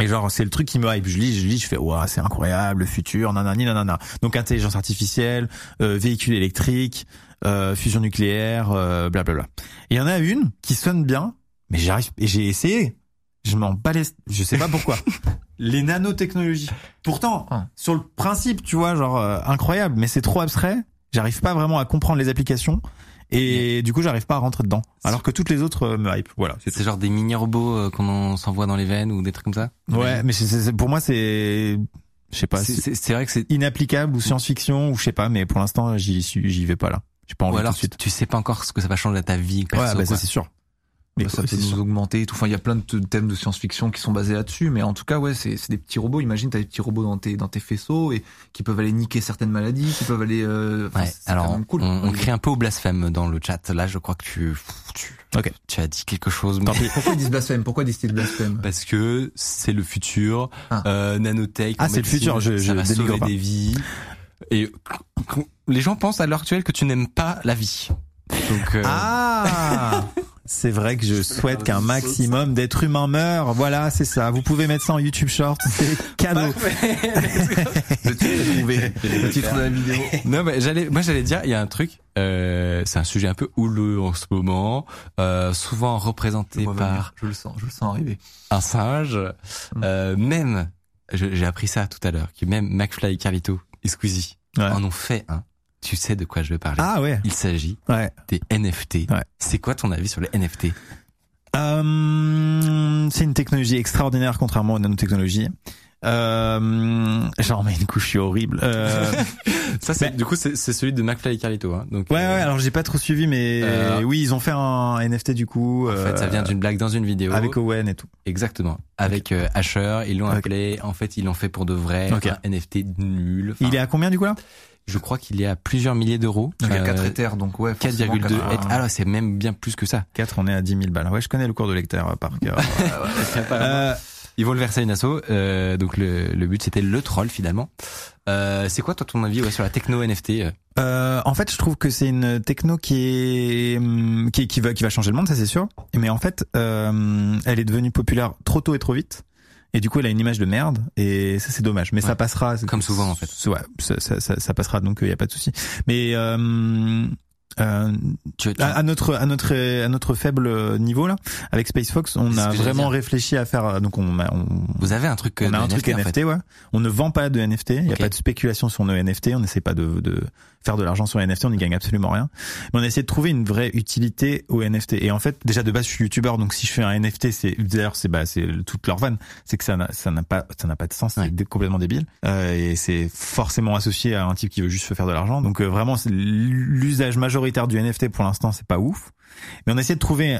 Et genre, c'est le truc qui me hype. Je lis, je lis, je fais, ouah, c'est incroyable, le futur, nanani, nanana. Donc, intelligence artificielle, euh, véhicules électriques, euh, fusion nucléaire, euh, blablabla. Et il y en a une qui sonne bien, mais j'arrive, et j'ai essayé. Je m'en les, je sais pas pourquoi. les nanotechnologies. Pourtant, Ah. sur le principe, tu vois, genre, euh, incroyable, mais c'est trop abstrait. J'arrive pas vraiment à comprendre les applications. Et du coup, j'arrive pas à rentrer dedans. Alors que toutes les autres euh, me hype. Voilà. c'est genre des mini robots euh, qu'on en- s'envoie dans les veines ou des trucs comme ça? Ouais, mais c'est- c'est- pour moi, c'est, je sais pas, C'est- vrai que c'est inapplicable ou science-fiction ou je sais pas, mais pour l'instant, j'y suis, j'y vais pas là. J'ai pas envie ou alors tout de suite. tu sais pas encore ce que ça va changer à ta vie perso. Ouais, bah, c'est sûr. Mais Bah, ça quoi, peut nous sûr. augmenter et tout. Enfin, il y a plein de thèmes de science-fiction qui sont basés là-dessus, mais en tout cas, ouais, c'est c'est des petits robots. Imagine, t'as des petits robots dans tes dans tes faisceaux et qui peuvent aller niquer certaines maladies, qui peuvent aller. Euh, enfin, Ouais, c'est alors cool. on, on crie un peu au blasphème dans le chat. Là, je crois que tu, tu, Ok. tu as dit quelque chose, mais Tant pis. Pourquoi ils disent blasphème? Pourquoi disent-ils blasphème? Parce que c'est le futur, Ah. euh, nanotech. Ah, c'est le futur, je- ça je va dénigre sauver pas. des vies. Et les gens pensent à l'heure actuelle que tu n'aimes pas la vie. Donc, euh, Ah C'est vrai que je souhaite qu'un maximum d'êtres humains meurent. Voilà, c'est ça. Vous pouvez mettre ça en YouTube Short. C'est cadeau. Le titre trouvé. Le titre de la vidéo. Non, mais j'allais, moi j'allais dire, il y a un truc. Euh, c'est un sujet un peu houleux en ce moment, euh, souvent représenté par venir. Je le sens, je le sens arriver. un singe. Euh, même, j'ai appris ça tout à l'heure, que même McFly, Carlito et Squeezie Ouais. en ont fait un. Tu sais de quoi je veux parler. Ah ouais. Il s'agit Ouais. des NFT. Ouais. C'est quoi ton avis sur les NFT Euh, c'est une technologie extraordinaire contrairement aux nanotechnologies. Euh, j'en mets une couche, je suis horrible. Euh, Ça, c'est, Mais- du coup, c'est, celui de McFly et Carlito. Hein. Donc, ouais, ouais. euh, Alors j'ai pas trop suivi, mais Euh, oui, ils ont fait un NFT du coup. En fait, ça euh, vient d'une blague dans une vidéo. avec Owen et tout. Exactement. Avec euh, Asher, ils l'ont appelé. En fait, ils l'ont fait pour de vrai. Ok. Un NFT nul. Enfin, Il est à combien du coup là? Je crois qu'il est à plusieurs milliers d'euros. Il y a Euh, 4 éthers, donc ouais. forcément, 4,2. quatre- et- Alors, c'est même bien plus que ça. 4, on est à 10 000 balles. Ouais, je connais le cours de lecteur euh, par cœur. euh, Ils vont le verser à une asso. Euh, donc, le, le but, c'était le troll, finalement. Euh, c'est quoi, toi, ton avis ouais, sur la techno NFT euh Euh, en fait, je trouve que c'est une techno qui est hum, qui, qui va qui va changer le monde, ça c'est sûr. Mais en fait, euh, elle est devenue populaire trop tôt et trop vite. Et du coup, elle a une image de merde. Et ça, c'est dommage. Mais ça passera. Comme souvent, en fait. Ouais, ça, ça, ça, ça passera. Donc, il y a pas de souci. Mais euh, euh, Tu, tu- à, à notre à notre à notre faible niveau là, avec SpaceFox, on C'est ce a vraiment réfléchi à faire. Donc, on a on, vous avez un truc. euh, on a un truc en NFT, fait. ouais. On ne vend pas de NFT. Il n'y a pas de spéculation sur nos NFT. On n'essaie pas de, de faire de l'argent sur les NFT. On n'y gagne absolument rien. Mais on essaie de trouver une vraie utilité aux NFT. Et en fait, déjà de base, je suis youtubeur, donc si je fais un NFT, c'est d'ailleurs c'est bah c'est toute leur vanne, c'est que ça n'a ça n'a pas ça n'a pas de sens. Ouais. C'est complètement débile. Euh, et c'est forcément associé à un type qui veut juste faire de l'argent. Donc euh, vraiment, l'usage majoritaire du NFT pour l'instant, c'est pas ouf. Mais on essaie de trouver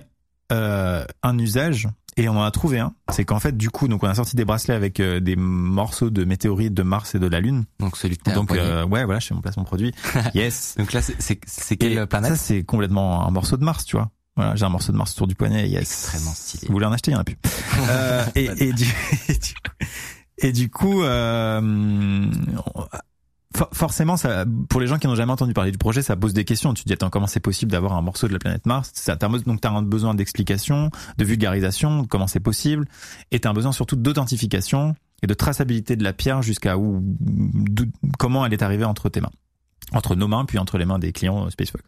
euh, un usage et on en a trouvé un. C'est qu'en fait, du coup, donc on a sorti des bracelets avec euh, des morceaux de météorites de Mars et de la Lune. Donc celui que Donc euh, ouais, voilà, je fais mon placement produit. yes. Donc là, c'est- quelle planète Ça, c'est complètement un morceau de Mars, tu vois. Voilà, j'ai un morceau de Mars autour du poignet. Yes. Extrêmement stylé. Vous voulez en acheter, il y en a plus. euh, et, et, du, et du et du coup, euh, for- forcément, ça, pour les gens qui n'ont jamais entendu parler du projet, ça pose des questions. Tu te dis, attends, comment c'est possible d'avoir un morceau de la planète Mars Donc, tu as un besoin d'explication, de vulgarisation, comment c'est possible, et tu as un besoin surtout d'authentification et de traçabilité de la pierre jusqu'à où, comment elle est arrivée entre tes mains. Entre nos mains, puis entre les mains des clients euh, SpaceFox.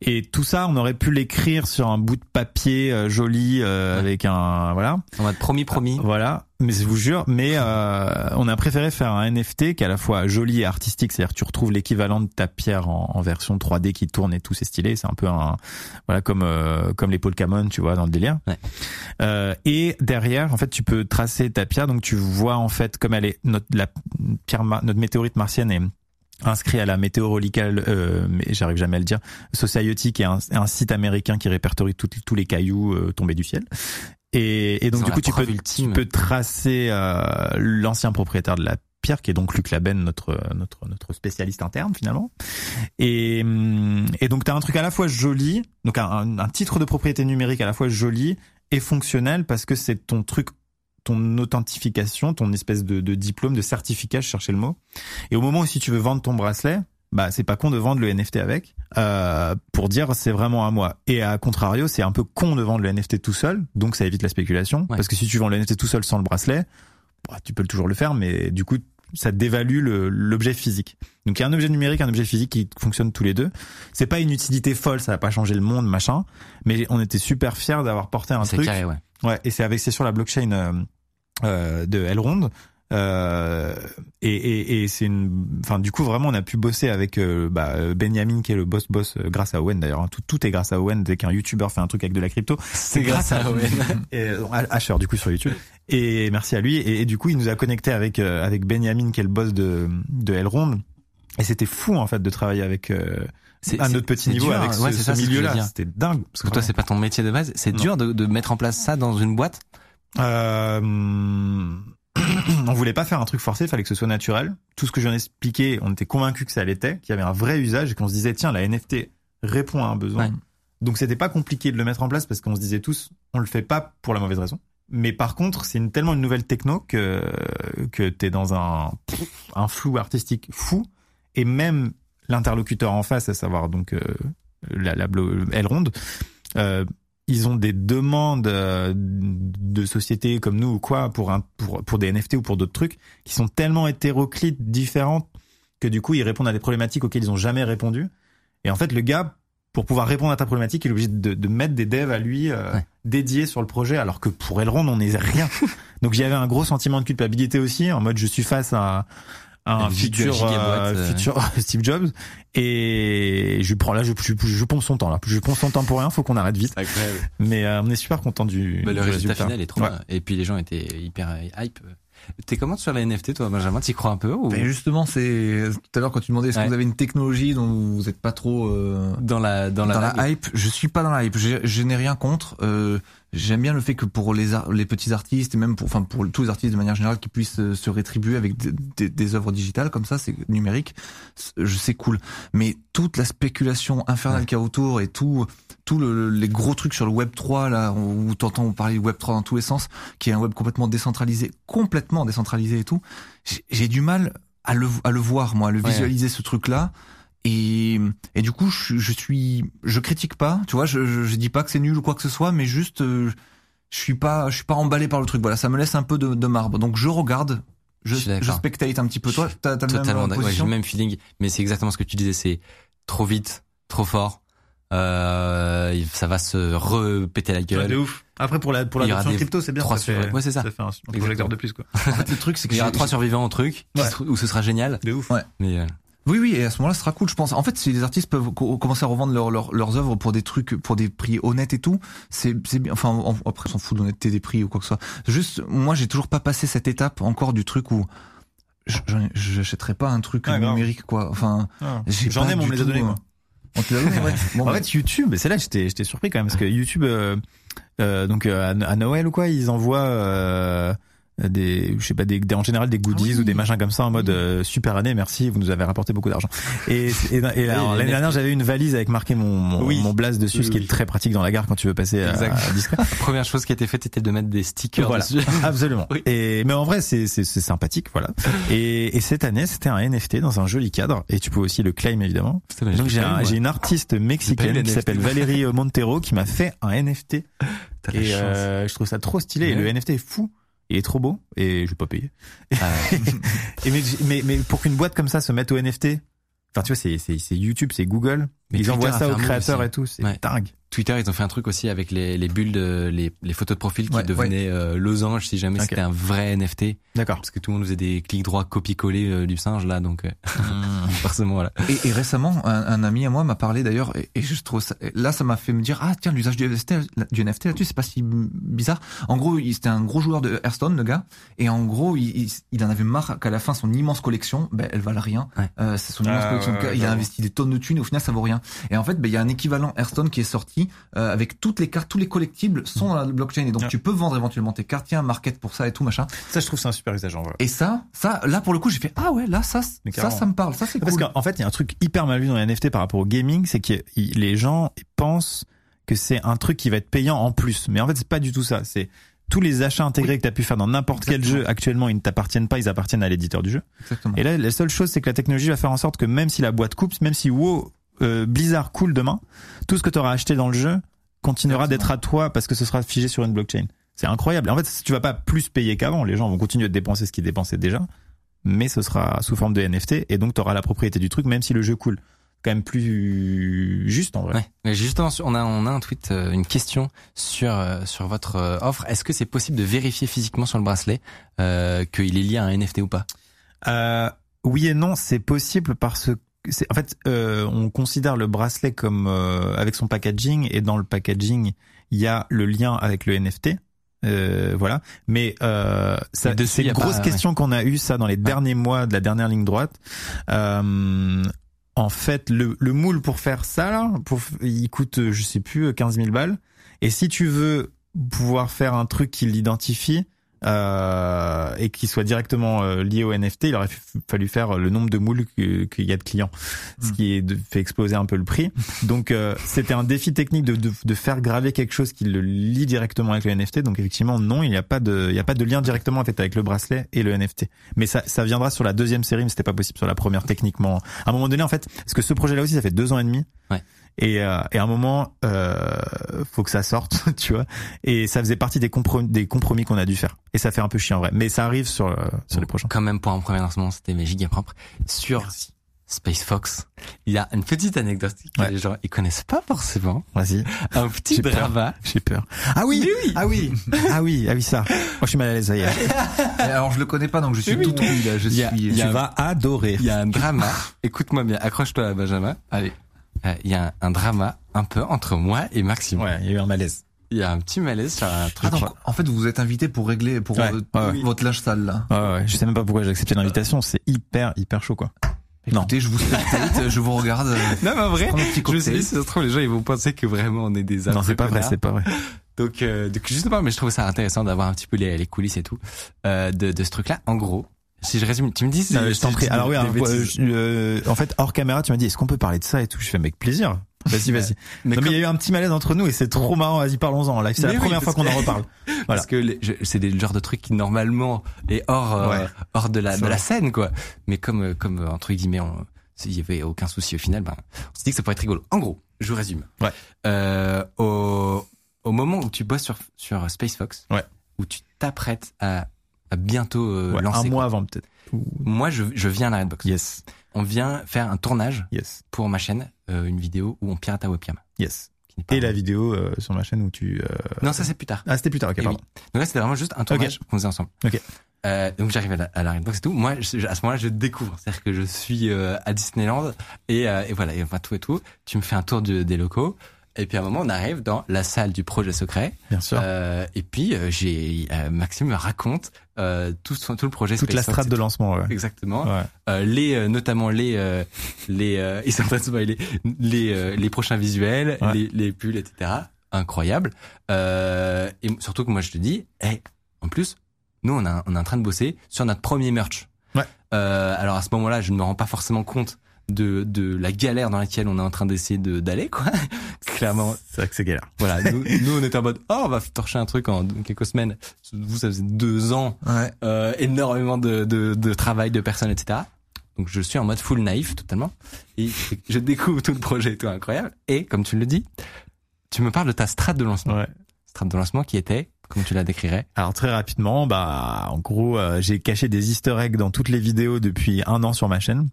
Et tout ça, on aurait pu l'écrire sur un bout de papier euh, joli euh, Ouais. avec un voilà. En mode promis, promis. Voilà, mais je vous jure, mais euh, on a préféré faire un NFT qui est à la fois joli et artistique, c'est-à-dire tu retrouves l'équivalent de ta pierre en, en version 3D qui tourne et tout, c'est stylé, c'est un peu un voilà comme euh, comme les Polkamon, tu vois, dans le délire. Ouais. Euh, et derrière, en fait, tu peux tracer ta pierre, donc tu vois en fait comme elle est notre la pierre notre météorite martienne est inscrit à la météorological, euh, mais j'arrive jamais à le dire, Society, qui est un, un site américain qui répertorie tout- tous les cailloux euh, tombés du ciel. Et, et donc du coup, tu peux, tu tracer euh, l'ancien propriétaire de la pierre, qui est donc Luc Laben, notre notre notre spécialiste interne finalement. Et, hum, et donc tu as un truc à la fois joli, donc un, un titre de propriété numérique à la fois joli et fonctionnel parce que c'est ton truc ton authentification, ton espèce de, de diplôme, de certificat, je cherchais le mot. Et au moment où si tu veux vendre ton bracelet, bah c'est pas con de vendre le NFT avec euh, pour dire c'est vraiment à moi. Et à contrario, c'est un peu con de vendre le NFT tout seul, donc ça évite la spéculation. Ouais. Parce que si tu vends le NFT tout seul sans le bracelet, bah, tu peux toujours le faire, mais du coup ça dévalue l'objet physique. Donc il y a un objet numérique, un objet physique qui fonctionnent tous les deux. C'est pas une utilité folle, ça va pas changer le monde, machin. Mais on était super fiers d'avoir porté un truc. carré, ouais. Ouais, et c'est avec c'est sur la blockchain euh, de Elrond. Euh, et et, et c'est une, enfin du coup vraiment on a pu bosser avec euh, bah, Benjamin qui est le boss boss euh, grâce à Owen d'ailleurs. hein. Tout tout est grâce à Owen dès qu'un YouTuber fait un truc avec de la crypto. C'est grâce à Owen. Et, euh, Asher du coup sur YouTube. Et merci à lui. Et, et du coup il nous a connecté avec euh, avec Benjamin qui est le boss de de Elrond. Et c'était fou en fait de travailler avec euh, C'est- à notre petit niveau dur, avec hein. ce, Ouais, ce milieu-là. C'était dingue. Parce que toi, c'est pas ton métier de base. C'est dur de, de mettre en place ça dans une boîte. Euh, on voulait pas faire un truc forcé, il fallait que ce soit naturel. Tout ce que je viens d'expliquer, on était convaincus que ça l'était, qu'il y avait un vrai usage et qu'on se disait tiens la NFT répond à un besoin. Ouais. Donc c'était pas compliqué de le mettre en place parce qu'on se disait tous on le fait pas pour la mauvaise raison. Mais par contre, c'est une, tellement une nouvelle techno que que t'es dans un un flou artistique fou et même l'interlocuteur en face, à savoir donc euh, la, la blo- Elrond, euh, ils ont des demandes euh, de sociétés comme nous ou quoi pour un pour pour des NFT ou pour d'autres trucs qui sont tellement hétéroclites, différentes que du coup ils répondent à des problématiques auxquelles ils ont jamais répondu. Et en fait, le gars pour pouvoir répondre à ta problématique, il est obligé de, de mettre des devs à lui euh, Ouais. dédiés sur le projet, alors que pour Elrond, on n'est rien. Donc j'y avais un gros sentiment de culpabilité aussi, en mode je suis face à un futur, euh, euh. futur Steve Jobs et je prends là, je, je, je pompe son temps là, je pompe son temps pour rien, faut qu'on arrête vite. incroyable. Mais euh, on est super content du, Bah, le du résultat final est trop Ouais. bien. Et puis les gens étaient hyper euh, hype. T'es comment sur la NFT, toi, Benjamin? T'y crois un peu ou? Mais justement, c'est tout à l'heure quand tu demandais est-ce Ouais. que vous avez une technologie dont vous n'êtes pas trop euh, dans la dans dans, la, la, hype? Je suis pas dans la hype. Je, je n'ai rien contre. Euh, J'aime bien le fait que pour les les petits artistes et même pour enfin pour tous les artistes de manière générale qui puissent euh, se rétribuer avec des, des, des œuvres digitales comme ça, c'est numérique. C'est- Je sais cool. Mais toute la spéculation infernale Ouais. qu'il y a autour et tout tout le, les gros trucs sur le Web 3 là où t'entends parler du Web 3 dans tous les sens, qui est un web complètement décentralisé, complètement décentralisé et tout. J'ai- J'ai du mal à le à le voir moi, à le Ouais. visualiser ce truc là. Et, et du coup, je, je suis, je critique pas, tu vois, je, je, je dis pas que c'est nul ou quoi que ce soit, mais juste, euh, je suis pas, je suis pas emballé par le truc. Voilà, ça me laisse un peu de, de marbre. Donc je regarde, je, spectate un petit peu. Toi, t'as, t'as le Totalement même d'accord. Ouais, j'ai le même feeling, mais c'est exactement ce que tu disais. C'est trop vite, trop fort. Euh, ça va se repéter la Ouais, gueule. de ouf. Après pour la pour l'adoption des crypto, c'est bien. trois ça fait, sur- ouais, c'est ça. Ça fait un, un projecteur de plus quoi. En fait, le truc, c'est que Il y aura trois survivants au truc, Ouais. où ce sera génial. De ouf. Ouais. Mais euh, Oui, oui, et à ce moment-là, ce sera cool, je pense. En fait, si les artistes peuvent co- commencer à revendre leur- leur- leurs œuvres pour des trucs, pour des prix honnêtes et tout, c'est bien. Enfin, en- après, on s'en fout de l'honnêteté des prix ou quoi que ce soit. Juste, moi, j'ai toujours pas passé cette étape encore du truc où j'achèterais pas un truc Ah, numérique, quoi. Enfin, j'ai J'en ai, mais on me les a tout, donnés, euh, moi. On te l'a donné, ouais. Bon, en bah, fait, YouTube, c'est là j'étais, j'étais surpris quand même parce que YouTube, euh, euh, donc euh, à, à Noël ou quoi, ils envoient euh, des, je sais pas, des, des- en général des goodies Ah oui. ou des machins comme ça en mode euh, super année, merci, vous nous avez rapporté beaucoup d'argent. Et, et, l'année dernière, j'avais une valise avec marqué mon mon, Oui. mon dessus, ce qui est très pratique dans la gare quand tu veux passer à, Exact. à discret. la première chose qui a été faite, c'était de mettre des stickers Voilà, dessus. absolument. Et mais en vrai, c'est c'est sympathique, voilà. Et, et cette année, c'était un NFT dans un joli cadre, et tu peux aussi le claim évidemment. Donc j'ai un- une artiste mexicaine qui s'appelle Valérie euh, Montero qui m'a fait un NFT et euh, je trouve ça trop stylé. Et le NFT est fou. Il est trop beau et je vais pas payer. Ah, Et mais, mais, mais pour qu'une boîte comme ça se mette au NFT, enfin tu vois, c'est, YouTube, c'est Google. Mais ils Twitter envoient ça aux créateurs aussi. et tout. C'est Ouais. dingue. Twitter, ils ont fait un truc aussi avec les, les bulles de, les, les photos de profil qui Ouais, devenaient euh, losanges si jamais c'était un vrai NFT. D'accord. Parce que tout le monde faisait des clics droits copier-coller euh, du singe là, donc euh, forcément voilà. Et, et récemment, un, un ami à moi m'a parlé d'ailleurs, et, et je trouve ça, et là, ça m'a fait me dire, ah tiens, l'usage du NFT, du NFT là-dessus, c'est pas si bizarre. En gros, il- c'était un gros joueur de Hearthstone, le gars, et en gros, il, il, il en avait marre qu'à la fin, son immense collection, ben, elle valait rien. Ouais. Euh, c'est son immense Ah, collection. il a investi des tonnes de thunes, et au final, ça vaut rien. Et en fait, ben, il y a un équivalent Hearthstone qui est sorti euh, avec toutes les cartes, tous les collectibles sont dans la blockchain, et donc Ouais. tu peux vendre éventuellement tes un market pour ça et tout machin. Ça, je trouve c'est un super usage en vrai. Et ça, ça, là pour le coup, j'ai fait, ah ouais, là, ça, ça, ça me parle, ça c'est Parce cool. qu'en fait, il y a un truc hyper mal vu dans les NFT par rapport au gaming, c'est que les gens pensent que c'est un truc qui va être payant en plus. Mais en fait, c'est pas du tout ça. C'est tous les achats intégrés que tu as pu faire dans n'importe quel jeu actuellement, ils ne t'appartiennent pas, ils appartiennent à l'éditeur du jeu. Exactement. Et là, la seule chose, c'est que la technologie va faire en sorte que même si la boîte coupe, même si WoW, euh, Blizzard coule demain, tout ce que tu auras acheté dans le jeu continuera d'être à toi parce que ce sera figé sur une blockchain. C'est incroyable. En fait, tu vas pas plus payer qu'avant. Les gens vont continuer de dépenser ce qu'ils dépensaient déjà, mais ce sera sous forme de NFT et donc tu auras la propriété du truc même si le jeu coule. Quand même plus juste en vrai. Ouais. Mais justement, sur- on a on a un tweet, euh, une question sur euh, sur votre offre. Est-ce que c'est possible de vérifier physiquement sur le bracelet euh, qu'il est lié à un NFT ou pas? Euh, oui et non, c'est possible parce en fait euh, on considère le bracelet comme euh, avec son packaging et dans le packaging il y a le lien avec le NFT. Euh, voilà, mais euh, ça, c'est une grosse pas- question qu'on a eu ça dans les derniers mois de la dernière ligne droite. Euh, en fait, le, le moule pour faire ça là, pour, il coûte je sais plus 15 000 balles. Et si tu veux pouvoir faire un truc qui l'identifie euh, et qui soit directement euh, lié au NFT, il aurait fallu faire le nombre de moules qu'il y a de clients, ce Mm. qui est de- fait exploser un peu le prix. Donc euh, c'était un défi technique de, de, de faire graver quelque chose qui le lie directement avec le NFT. Donc effectivement non, il n'y a pas de il y a pas de lien directement en fait avec le bracelet et le NFT. Mais ça ça viendra sur la deuxième série, mais c'était pas possible sur la première techniquement. À un moment donné en fait, parce que ce projet là aussi ça fait deux ans et demi. Ouais. Et, euh, et à un moment, euh, faut que ça sorte, tu vois. Et ça faisait partie des compromis, des compromis qu'on a dû faire. Et ça fait un peu chiant en vrai. Mais ça arrive sur, euh, sur les prochains. Quand même pour un premier lancement, c'était mes giga propres. Sur Space Fox, il y a une petite anecdote que Ouais. les gens ils connaissent pas forcément. Vas-y. Un petit drama. J'ai peur. Ah oui, Ah oui Ah oui, ah oui, ça. Moi, je suis mal à l'aise, ça y est. Et alors je le connais pas donc je suis Oui, tout oui. oui là, je Il y a- suis. Tu vas adorer. Il y a un drama. Écoute-moi bien, accroche-toi Benjamin. Allez. Euh, Il y a un, un drama un peu entre moi et Maxime. Ouais, il y a eu un malaise. Il y a un petit malaise sur un Ah, truc. donc, en fait, vous vous êtes invité pour régler pour Ouais, euh, ouais, ouais. votre linge sale là. Ouais, ouais, je sais même pas pourquoi j'ai accepté l'invitation. C'est hyper, hyper chaud, quoi. Non. Écoutez, je vous spectate, je vous regarde. euh, non, mais en vrai, je me suis dit, si ça se trouve, les gens, ils vont penser que vraiment on est des Non, c'est pas vrai, c'est pas vrai. Donc, euh, donc justement, mais je trouve ça intéressant d'avoir un petit peu les, les coulisses et tout euh, de, de ce truc-là. En gros, si je résume, tu me dis si Euh, je t'en prie. Alors oui, alors, euh, en fait, hors caméra, tu m'as dit, est-ce qu'on peut parler de ça et tout? Je fais, avec plaisir. Vas-y, vas-y. mais non, mais comme- il y a eu un petit malaise entre nous et c'est trop marrant. Vas-y, parlons-en en live. C'est la oui, première fois qu'on en reparle. Voilà. Parce que c'est des genres de trucs qui normalement est hors euh, hors de la de scène quoi. Mais comme euh, comme entre guillemets, s'il y avait aucun souci au final, ben on s'est dit que ça pourrait être rigolo. En gros, je vous résume. Ouais. Euh, au au moment où tu bosses sur, sur Space Fox, Ouais. où tu t'apprêtes à bientôt euh, Ouais, un quoi. mois avant peut-être. Moi, je, je viens à la Redbox. Yes, On vient faire un tournage yes, pour ma chaîne, euh, une vidéo où on pirate un webcam. yes. Et la vidéo euh, sur ma chaîne où tu. euh, Non, ça c'est plus tard. Ah, c'était plus tard. Ok, pardon. oui. Donc là, c'était vraiment juste un tournage qu'on faisait ensemble. Ok. Euh, donc j'arrive à la, à la Redbox et tout. Moi, je- à ce moment-là, je découvre. C'est-à-dire que je suis euh, à Disneyland et, euh, et voilà, et enfin tout et tout. Tu me fais un tour de- des locaux. Et puis à un moment, on arrive dans la salle du projet secret. Bien sûr. Euh, et puis euh, j'ai euh, Maxime me raconte euh, tout, son- tout le projet. Toute la strate de lancement. Ouais. Exactement. Ouais. Euh, les euh, notamment les euh, les euh, ils sont les euh, les prochains visuels, Ouais. les les pulls, etc. Incroyable. Euh, et surtout que moi je te dis, hey, en plus, nous on a on est en train de bosser sur notre premier merch. Ouais. Euh, alors à ce moment-là, je ne me rends pas forcément compte de de la galère dans laquelle on est en train d'essayer de d'aller quoi. Clairement, C'est vrai que c'est galère. voilà. Nous, nous on était en mode, oh on va torcher un truc en quelques semaines. Vous ça faisait deux ans Ouais. euh, énormément de, de, de travail de personnes, etc. Donc je suis en mode full naïf totalement et je découvre tout le projet et tout incroyable. Et comme tu le dis, tu me parles de ta strate de lancement. Ouais. Strate de lancement qui était, comment tu la décrirais? Alors très rapidement, bah en gros, euh, j'ai caché des Easter eggs dans toutes les vidéos depuis un an sur ma chaîne.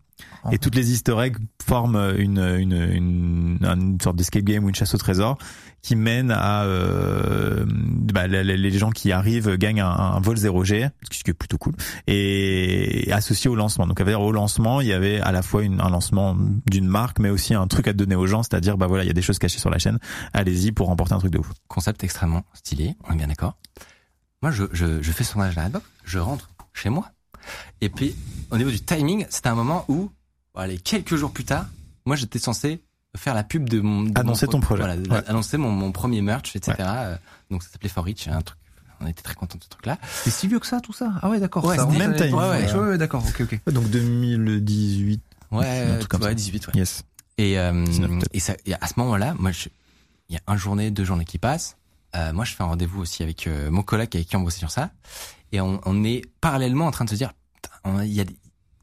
Et toutes les Easter eggs forment une une une, une sorte d'escape game ou une chasse au trésor qui mène à euh, bah, les, gens qui arrivent gagnent un, un vol 0G, ce qui est plutôt cool, et associé au lancement. Donc, à dire au lancement, il y avait à la fois une, un lancement d'une marque, mais aussi un truc à donner aux gens, c'est-à-dire bah voilà, il y a des choses cachées sur la chaîne. Allez-y pour remporter un truc de ouf. Concept extrêmement stylé, on est bien d'accord. Moi, je, je, je fais son âge à la Redbox, je rentre chez moi. Et puis, au niveau du timing, c'était un moment où, bon, allez, quelques jours plus tard, moi, j'étais censé faire la pub de mon... de Annoncer mon- ton projet. Voilà, de- Ouais. annoncer mon, mon premier merch, etc. Euh, Donc, ça s'appelait For Rich, un truc... On était très contents de ce truc-là. C'est si vieux que ça, tout ça? Ah ouais, d'accord. Ouais, ça même timing, Ouais, ouais. d'accord. Ok, ok. Donc 2018, Ouais, Un truc comme ouais, ça. 18, ouais. yes. Et, euh, 19 peut-être. et, ça, et à ce moment-là, moi, il y a un journée, deux journées qui passent. Euh, moi, je fais un rendez-vous aussi avec euh, mon collègue avec qui on bossait sur ça. Et on, on est parallèlement en train de se dire, il y a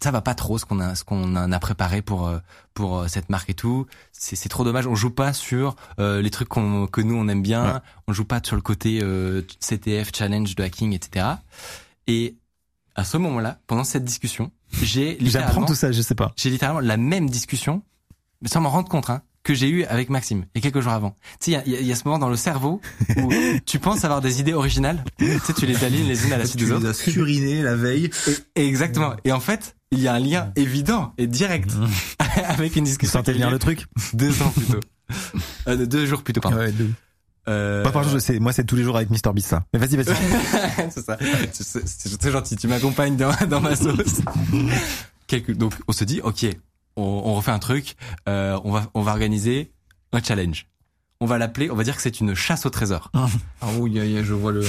ça va pas trop ce qu'on a, ce qu'on a préparé pour euh, pour euh, cette marque et tout. C'est, c'est trop dommage. On joue pas sur euh, les trucs qu'on, que nous on aime bien. Ouais. On joue pas sur le côté euh, CTF, challenge de hacking, etc. Et à ce moment-là, pendant cette discussion, j'ai J'apprends littéralement tout ça, je sais pas. j'ai littéralement la même discussion, mais sans m'en rendre compte, hein, que j'ai eu avec Maxime, a quelques jours avant. Tu sais, il y a, il y a ce moment dans le cerveau où tu penses avoir des idées originales, tu sais, tu les alignes les unes à la suite Tu des les autres. as surinés la veille. Et, et exactement. Et en fait, il y a un lien évident et direct avec une Tu discussion. venir a eu le truc Deux ans plus tôt. Euh, de deux jours plus tôt, pardon. Ouais, de- Euh, Bah, par contre, je sais, moi c'est tous les jours avec Mr Beast ça. Mais vas-y, vas-y. c'est ça. C'est- C'est c'est- c'est gentil. Tu m'accompagnes dans, dans ma sauce. Quelques, donc, on se dit, ok, on, on refait un truc. euh, on va, on va organiser un challenge. On va l'appeler. On va dire que c'est une chasse au trésor. Ah oui, y a- y a- je vois le.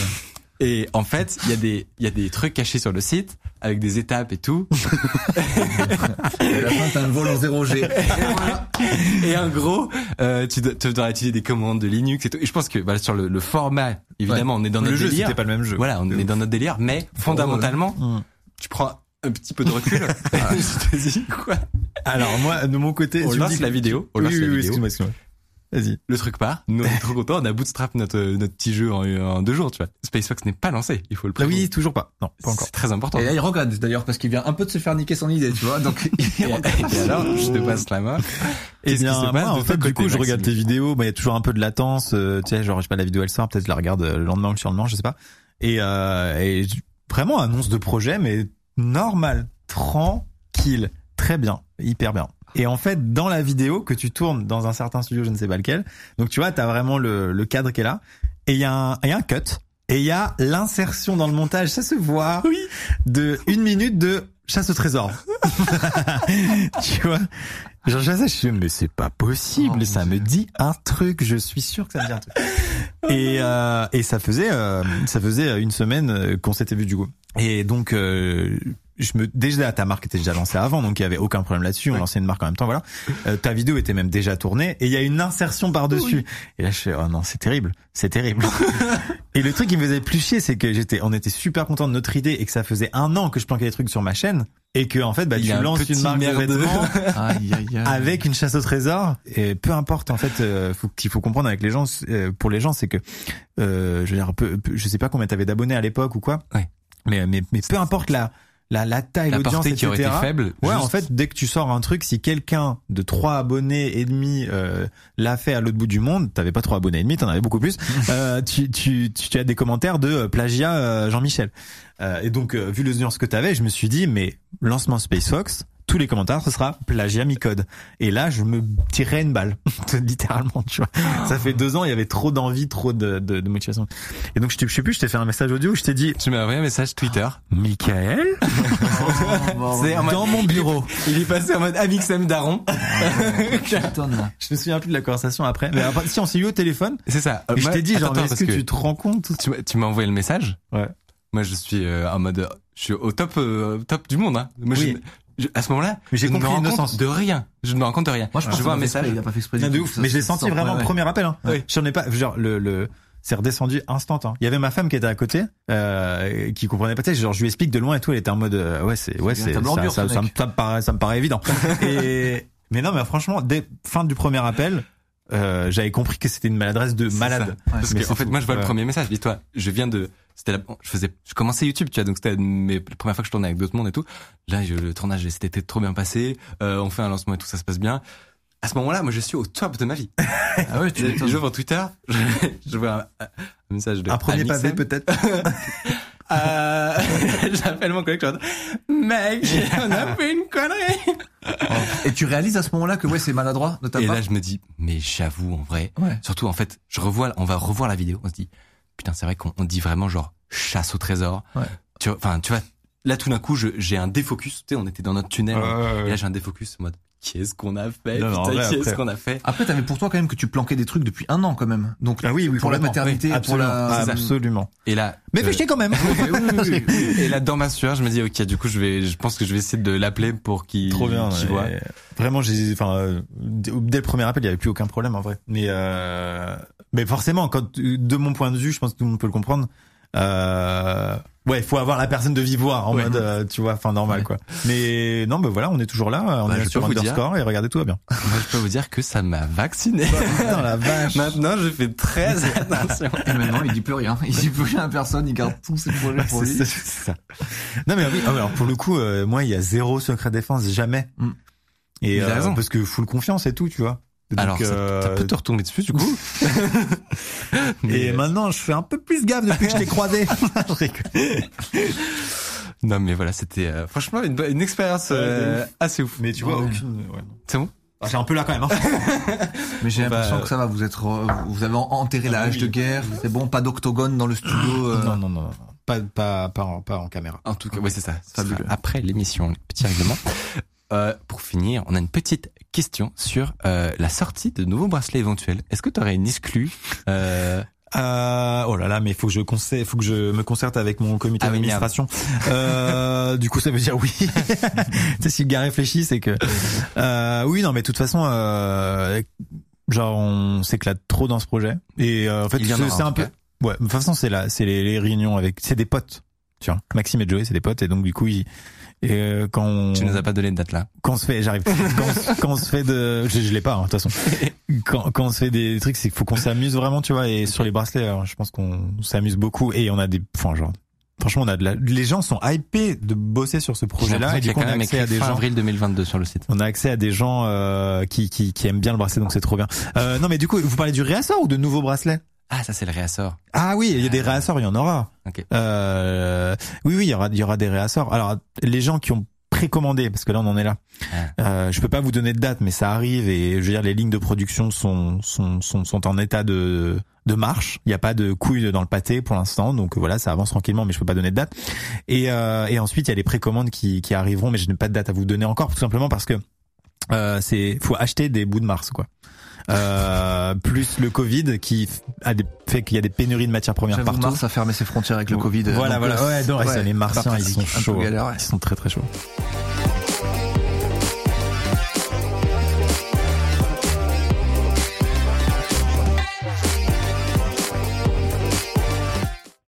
Et en fait, il y a des, il y a des trucs cachés sur le site avec des étapes et tout. Et à la fin, t'as un vol en 0G. Et en gros, euh, tu, dois, tu dois utiliser des commandes de Linux et tout. Et je pense que bah, sur le, le format, évidemment, on est dans le notre jeu, délire. c'était pas le même jeu. Voilà, on est dans notre délire, mais fondamentalement, tu prends un petit peu de recul. je te dis quoi? Alors moi, de mon côté, On lance dis la vidéo. On Oui, lance oui, la oui, vidéo. excuse-moi, excuse-moi. Vas-y. Le truc part. Nous, on est trop contents. On a bootstrap notre notre petit jeu en, en deux jours, tu vois. Space Fox n'est pas lancé. Il faut le Ah prévoir. oui, toujours pas. Non, pas encore. C'est très important. Et là, il regarde d'ailleurs parce qu'il vient un peu de se faire niquer son idée, tu vois. Donc, il Et, et alors, je te passe la main. Eh Qu'est-ce qui bien, se passe moi, de en fait, du coup, je regarde tes vidéos. Bah, il y a toujours un peu de latence. euh, tu sais, genre, je sais pas, la vidéo elle sort, peut-être je la regarde euh, le lendemain ou le surlendemain, je sais pas. Et, euh, et vraiment annonce de projet, mais normal, tranquille, très bien, hyper bien. Et en fait, dans la vidéo que tu tournes dans un certain studio, je ne sais pas lequel, donc tu vois, t'as vraiment le, le cadre qui est là, et il y a un, il y a un cut, et il y a l'insertion dans le montage, ça se voit, Oui. de une minute de chasse au trésor. tu vois? Genre, je suis, mais c'est pas possible, Oh, ça me dit un truc, je suis sûr que ça me dit un truc. et, euh, et ça faisait, euh, ça faisait une semaine qu'on s'était vu du coup. Et donc, euh, je me déjà ta marque était déjà lancée avant, donc il y avait aucun problème là-dessus. On lançait une marque en même temps, voilà. Euh, ta vidéo était même déjà tournée et il y a une insertion par dessus. Et là, je fais oh non, c'est terrible, c'est terrible. et le truc qui me faisait plus chier, c'est que j'étais, on était super content de notre idée et que ça faisait un an que je planquais des trucs sur ma chaîne et que en fait, bah tu un lances une marque de vêtements Aïe, aïe, aïe. avec une chasse au trésor et peu importe en fait euh, faut qu'il faut comprendre avec les gens euh, pour les gens c'est que euh, je veux dire peu, peu- je sais pas combien t'avais d'abonnés à l'époque ou quoi Ouais. Mais mais mais peu importe la la la taille La l'audience portée qui aurait été faible. Ouais, juste- en fait, dès que tu sors un truc, si quelqu'un de trois abonnés et demi euh, l'a fait à l'autre bout du monde, t'avais pas trois abonnés et demi, t'en avais beaucoup plus. euh, tu, tu, tu, tu as des commentaires de euh, plagiat euh, Jean-Michel. Et donc, vu l'audience que t'avais, je me suis dit, mais lancement SpaceFox, tous les commentaires, ce sera plagiat mi-code. Et là, je me tirais une balle, littéralement. Tu vois, ça fait deux ans, il y avait trop d'envie, trop de, de, de motivation. Et donc, je, je sais plus, je t'ai fait un message audio, où je t'ai dit, Tu m'as envoyé un message Twitter. Michael, Oh, C'est dans mon bureau. Il est passé en mode Amixem Daron. là. Je me souviens plus de la conversation après. Mais après, si on s'est eu au téléphone, C'est ça. Et je t'ai dit, attends, genre, est-ce parce que, tu te rends compte tu m'as- tu m'as envoyé le message. Ouais. Moi, je suis euh, en mode, je suis au top, euh, top du monde. Hein. Moi, je- Oui. je- à ce moment-là, Mais j'ai je ne me compris rends l'innocence. compte de rien. Je ne me rends compte de rien. Moi, je, pense je vois un message. exprès, Il a pas fait exprès. Non, de ouf. Ça, Mais je l'ai ça senti sort, vraiment ouais, premier appel. Hein. Ouais. J'en ai pas, genre, le, le, c'est redescendu instant. Hein. Il y avait ma femme qui était à côté, euh, qui comprenait pas. tu sais, Genre, je lui explique de loin et tout. Elle était en mode, euh, ouais, c'est, ouais, c'est, ça, me, mec. ça me paraît, ça me paraît évident. et, mais non, mais franchement, dès fin du premier appel, euh, j'avais compris que c'était une maladresse de malade. ça. Ouais, Parce mais que, c'est en fait, moi, je vois le premier message. Dis-toi, je viens de, c'était la, je faisais, je commençais YouTube, tu vois, donc c'était mes la première fois que je tournais avec d'autres mondes et tout. Là, je- le tournage, c'était trop bien passé. Euh, on fait un lancement et tout, ça se passe bien. À ce moment-là, moi, je suis au top de ma vie. Ah ouais, tu Je, je vois Twitter, je, je vois un, un message de Un premier pavé peut-être. Euh, j'appelle mon collègue, mec, on a fait une connerie. Et tu réalises à ce moment-là que ouais, c'est maladroit de ta Et part. là, je me dis, mais j'avoue, en vrai, Ouais. surtout, en fait, je revois, on va revoir la vidéo, on se dit, putain, c'est vrai qu'on on dit vraiment genre chasse au trésor. Ouais. Tu vois, enfin, tu vois, là, tout d'un coup, j'ai un défocus, tu sais, on était dans notre tunnel, et là, j'ai un défocus en mode, qu'est-ce qu'on a fait, Non, non, en putain, vrai, qu'est-ce après- qu'on a fait. Après, t'avais pour toi quand même que tu planquais des trucs depuis un an quand même. Donc Ah oui, oui, pour la maternité, Oui, pour la. absolument. Absolument. Et là, Mais euh, quand même. et là, dans ma sueur, je me dis, ok, du coup, je vais, je pense que je vais essayer de l'appeler pour qu'il, Trop bien. qu'il voit. Vraiment, j'ai, enfin, euh, dès dès le premier appel, il y avait plus aucun problème en vrai. Mais, euh, mais forcément, quand, de mon point de vue, je pense que tout le monde peut le comprendre. Euh, ouais, il faut avoir la personne de vive voix en Ouais. mode, euh, tu vois, enfin normal Ouais. quoi. Mais non, bah voilà, on est toujours là, on Bah, est je sur peux vous dire- underscore et regardez tout va bien. Moi, je peux vous dire que ça m'a vacciné. Putain la vache. Maintenant, je fais très attention. Et maintenant, il dit plus rien. Il dit plus rien à personne. Il garde tous ses projets pour C'est lui. ça, c'est ça. Non mais oui, mais alors pour le coup, euh, moi il y a zéro secret défense jamais. Mm. Et Il a euh, raison. parce que full confiance et tout, tu vois. Donc, Alors, ça, euh, ça peut te retomber dessus, du coup. Mais, Et euh, maintenant, je fais un peu plus gaffe depuis que je t'ai croisé. Non, mais voilà, c'était euh, franchement une, expérience euh, assez ouf. Mais tu vois, aucune- C'est bon? Ah, J'ai un peu là quand même. Hein. Mais j'ai l'impression que ça va. Vous êtes, vous avez enterré la Ah hache de guerre. C'est bon, pas d'octogone dans le studio. euh, Non, non, non, non. Pas, pas, pas, en, pas en caméra. En tout cas, oui, c'est ça. Après l'émission, petit règlement. Euh, pour finir, on a une petite question sur euh, la sortie de nouveaux bracelets éventuels. Est-ce que tu aurais une exclue euh, Euh, oh là là, mais faut que je conseille, faut que je me concerte avec mon comité Ah d'administration. Euh, du coup, ça veut dire oui. tu sais, si le gars réfléchit, c'est que euh, oui, non, mais de toute façon, euh, genre on s'éclate trop dans ce projet. Et euh, en fait, c'est un peu. Ouais, de toute façon, c'est là, c'est les, les réunions avec, c'est des potes. Tu vois, Maxime et Joey, c'est des potes, et donc du coup, ils, et euh, quand on, Tu nous as pas donné de date là. quand on se fait, j'arrive, quand, on- quand on se fait de, je, je l'ai pas, hein, de toute façon. Quand, quand on se fait des trucs, c'est qu'il faut qu'on s'amuse vraiment, tu vois. Et sur les bracelets, alors, je pense qu'on s'amuse beaucoup et on a des, enfin, genre, franchement, on a de la, les gens sont hypés de bosser sur ce projet-là et du a coup, on a même accès à des gens. avril 2022 sur le site. On a accès à des gens euh, qui, qui qui aiment bien le bracelet, donc c'est trop bien. Euh, non, mais du coup, vous parlez du réassort ou de nouveaux bracelets? Ah, ça c'est le réassort. Ah oui, il y a des réassorts, il y en aura. Ok. Euh, oui, oui, il y aura, il y aura des réassorts. Alors, les gens qui ont précommandé, parce que là on en est là. Ah. Euh, je peux pas vous donner de date, mais ça arrive et je veux dire les lignes de production sont sont sont, sont en état de de marche. Il n'y a pas de couilles dans le pâté pour l'instant, donc voilà, ça avance tranquillement, mais je peux pas donner de date. Et euh, et ensuite il y a les précommandes qui qui arriveront, mais je n'ai pas de date à vous donner encore, tout simplement parce que euh, c'est faut acheter des bouts de Mars quoi. Euh, plus le Covid qui a des, fait qu'il y a des pénuries de matières premières partout. Mars a fermé ses frontières avec le Covid. Voilà, donc, voilà. euh, Ouais, non, ouais, les Martiens, ils sont chauds. galère, ouais. Ils sont très très chauds.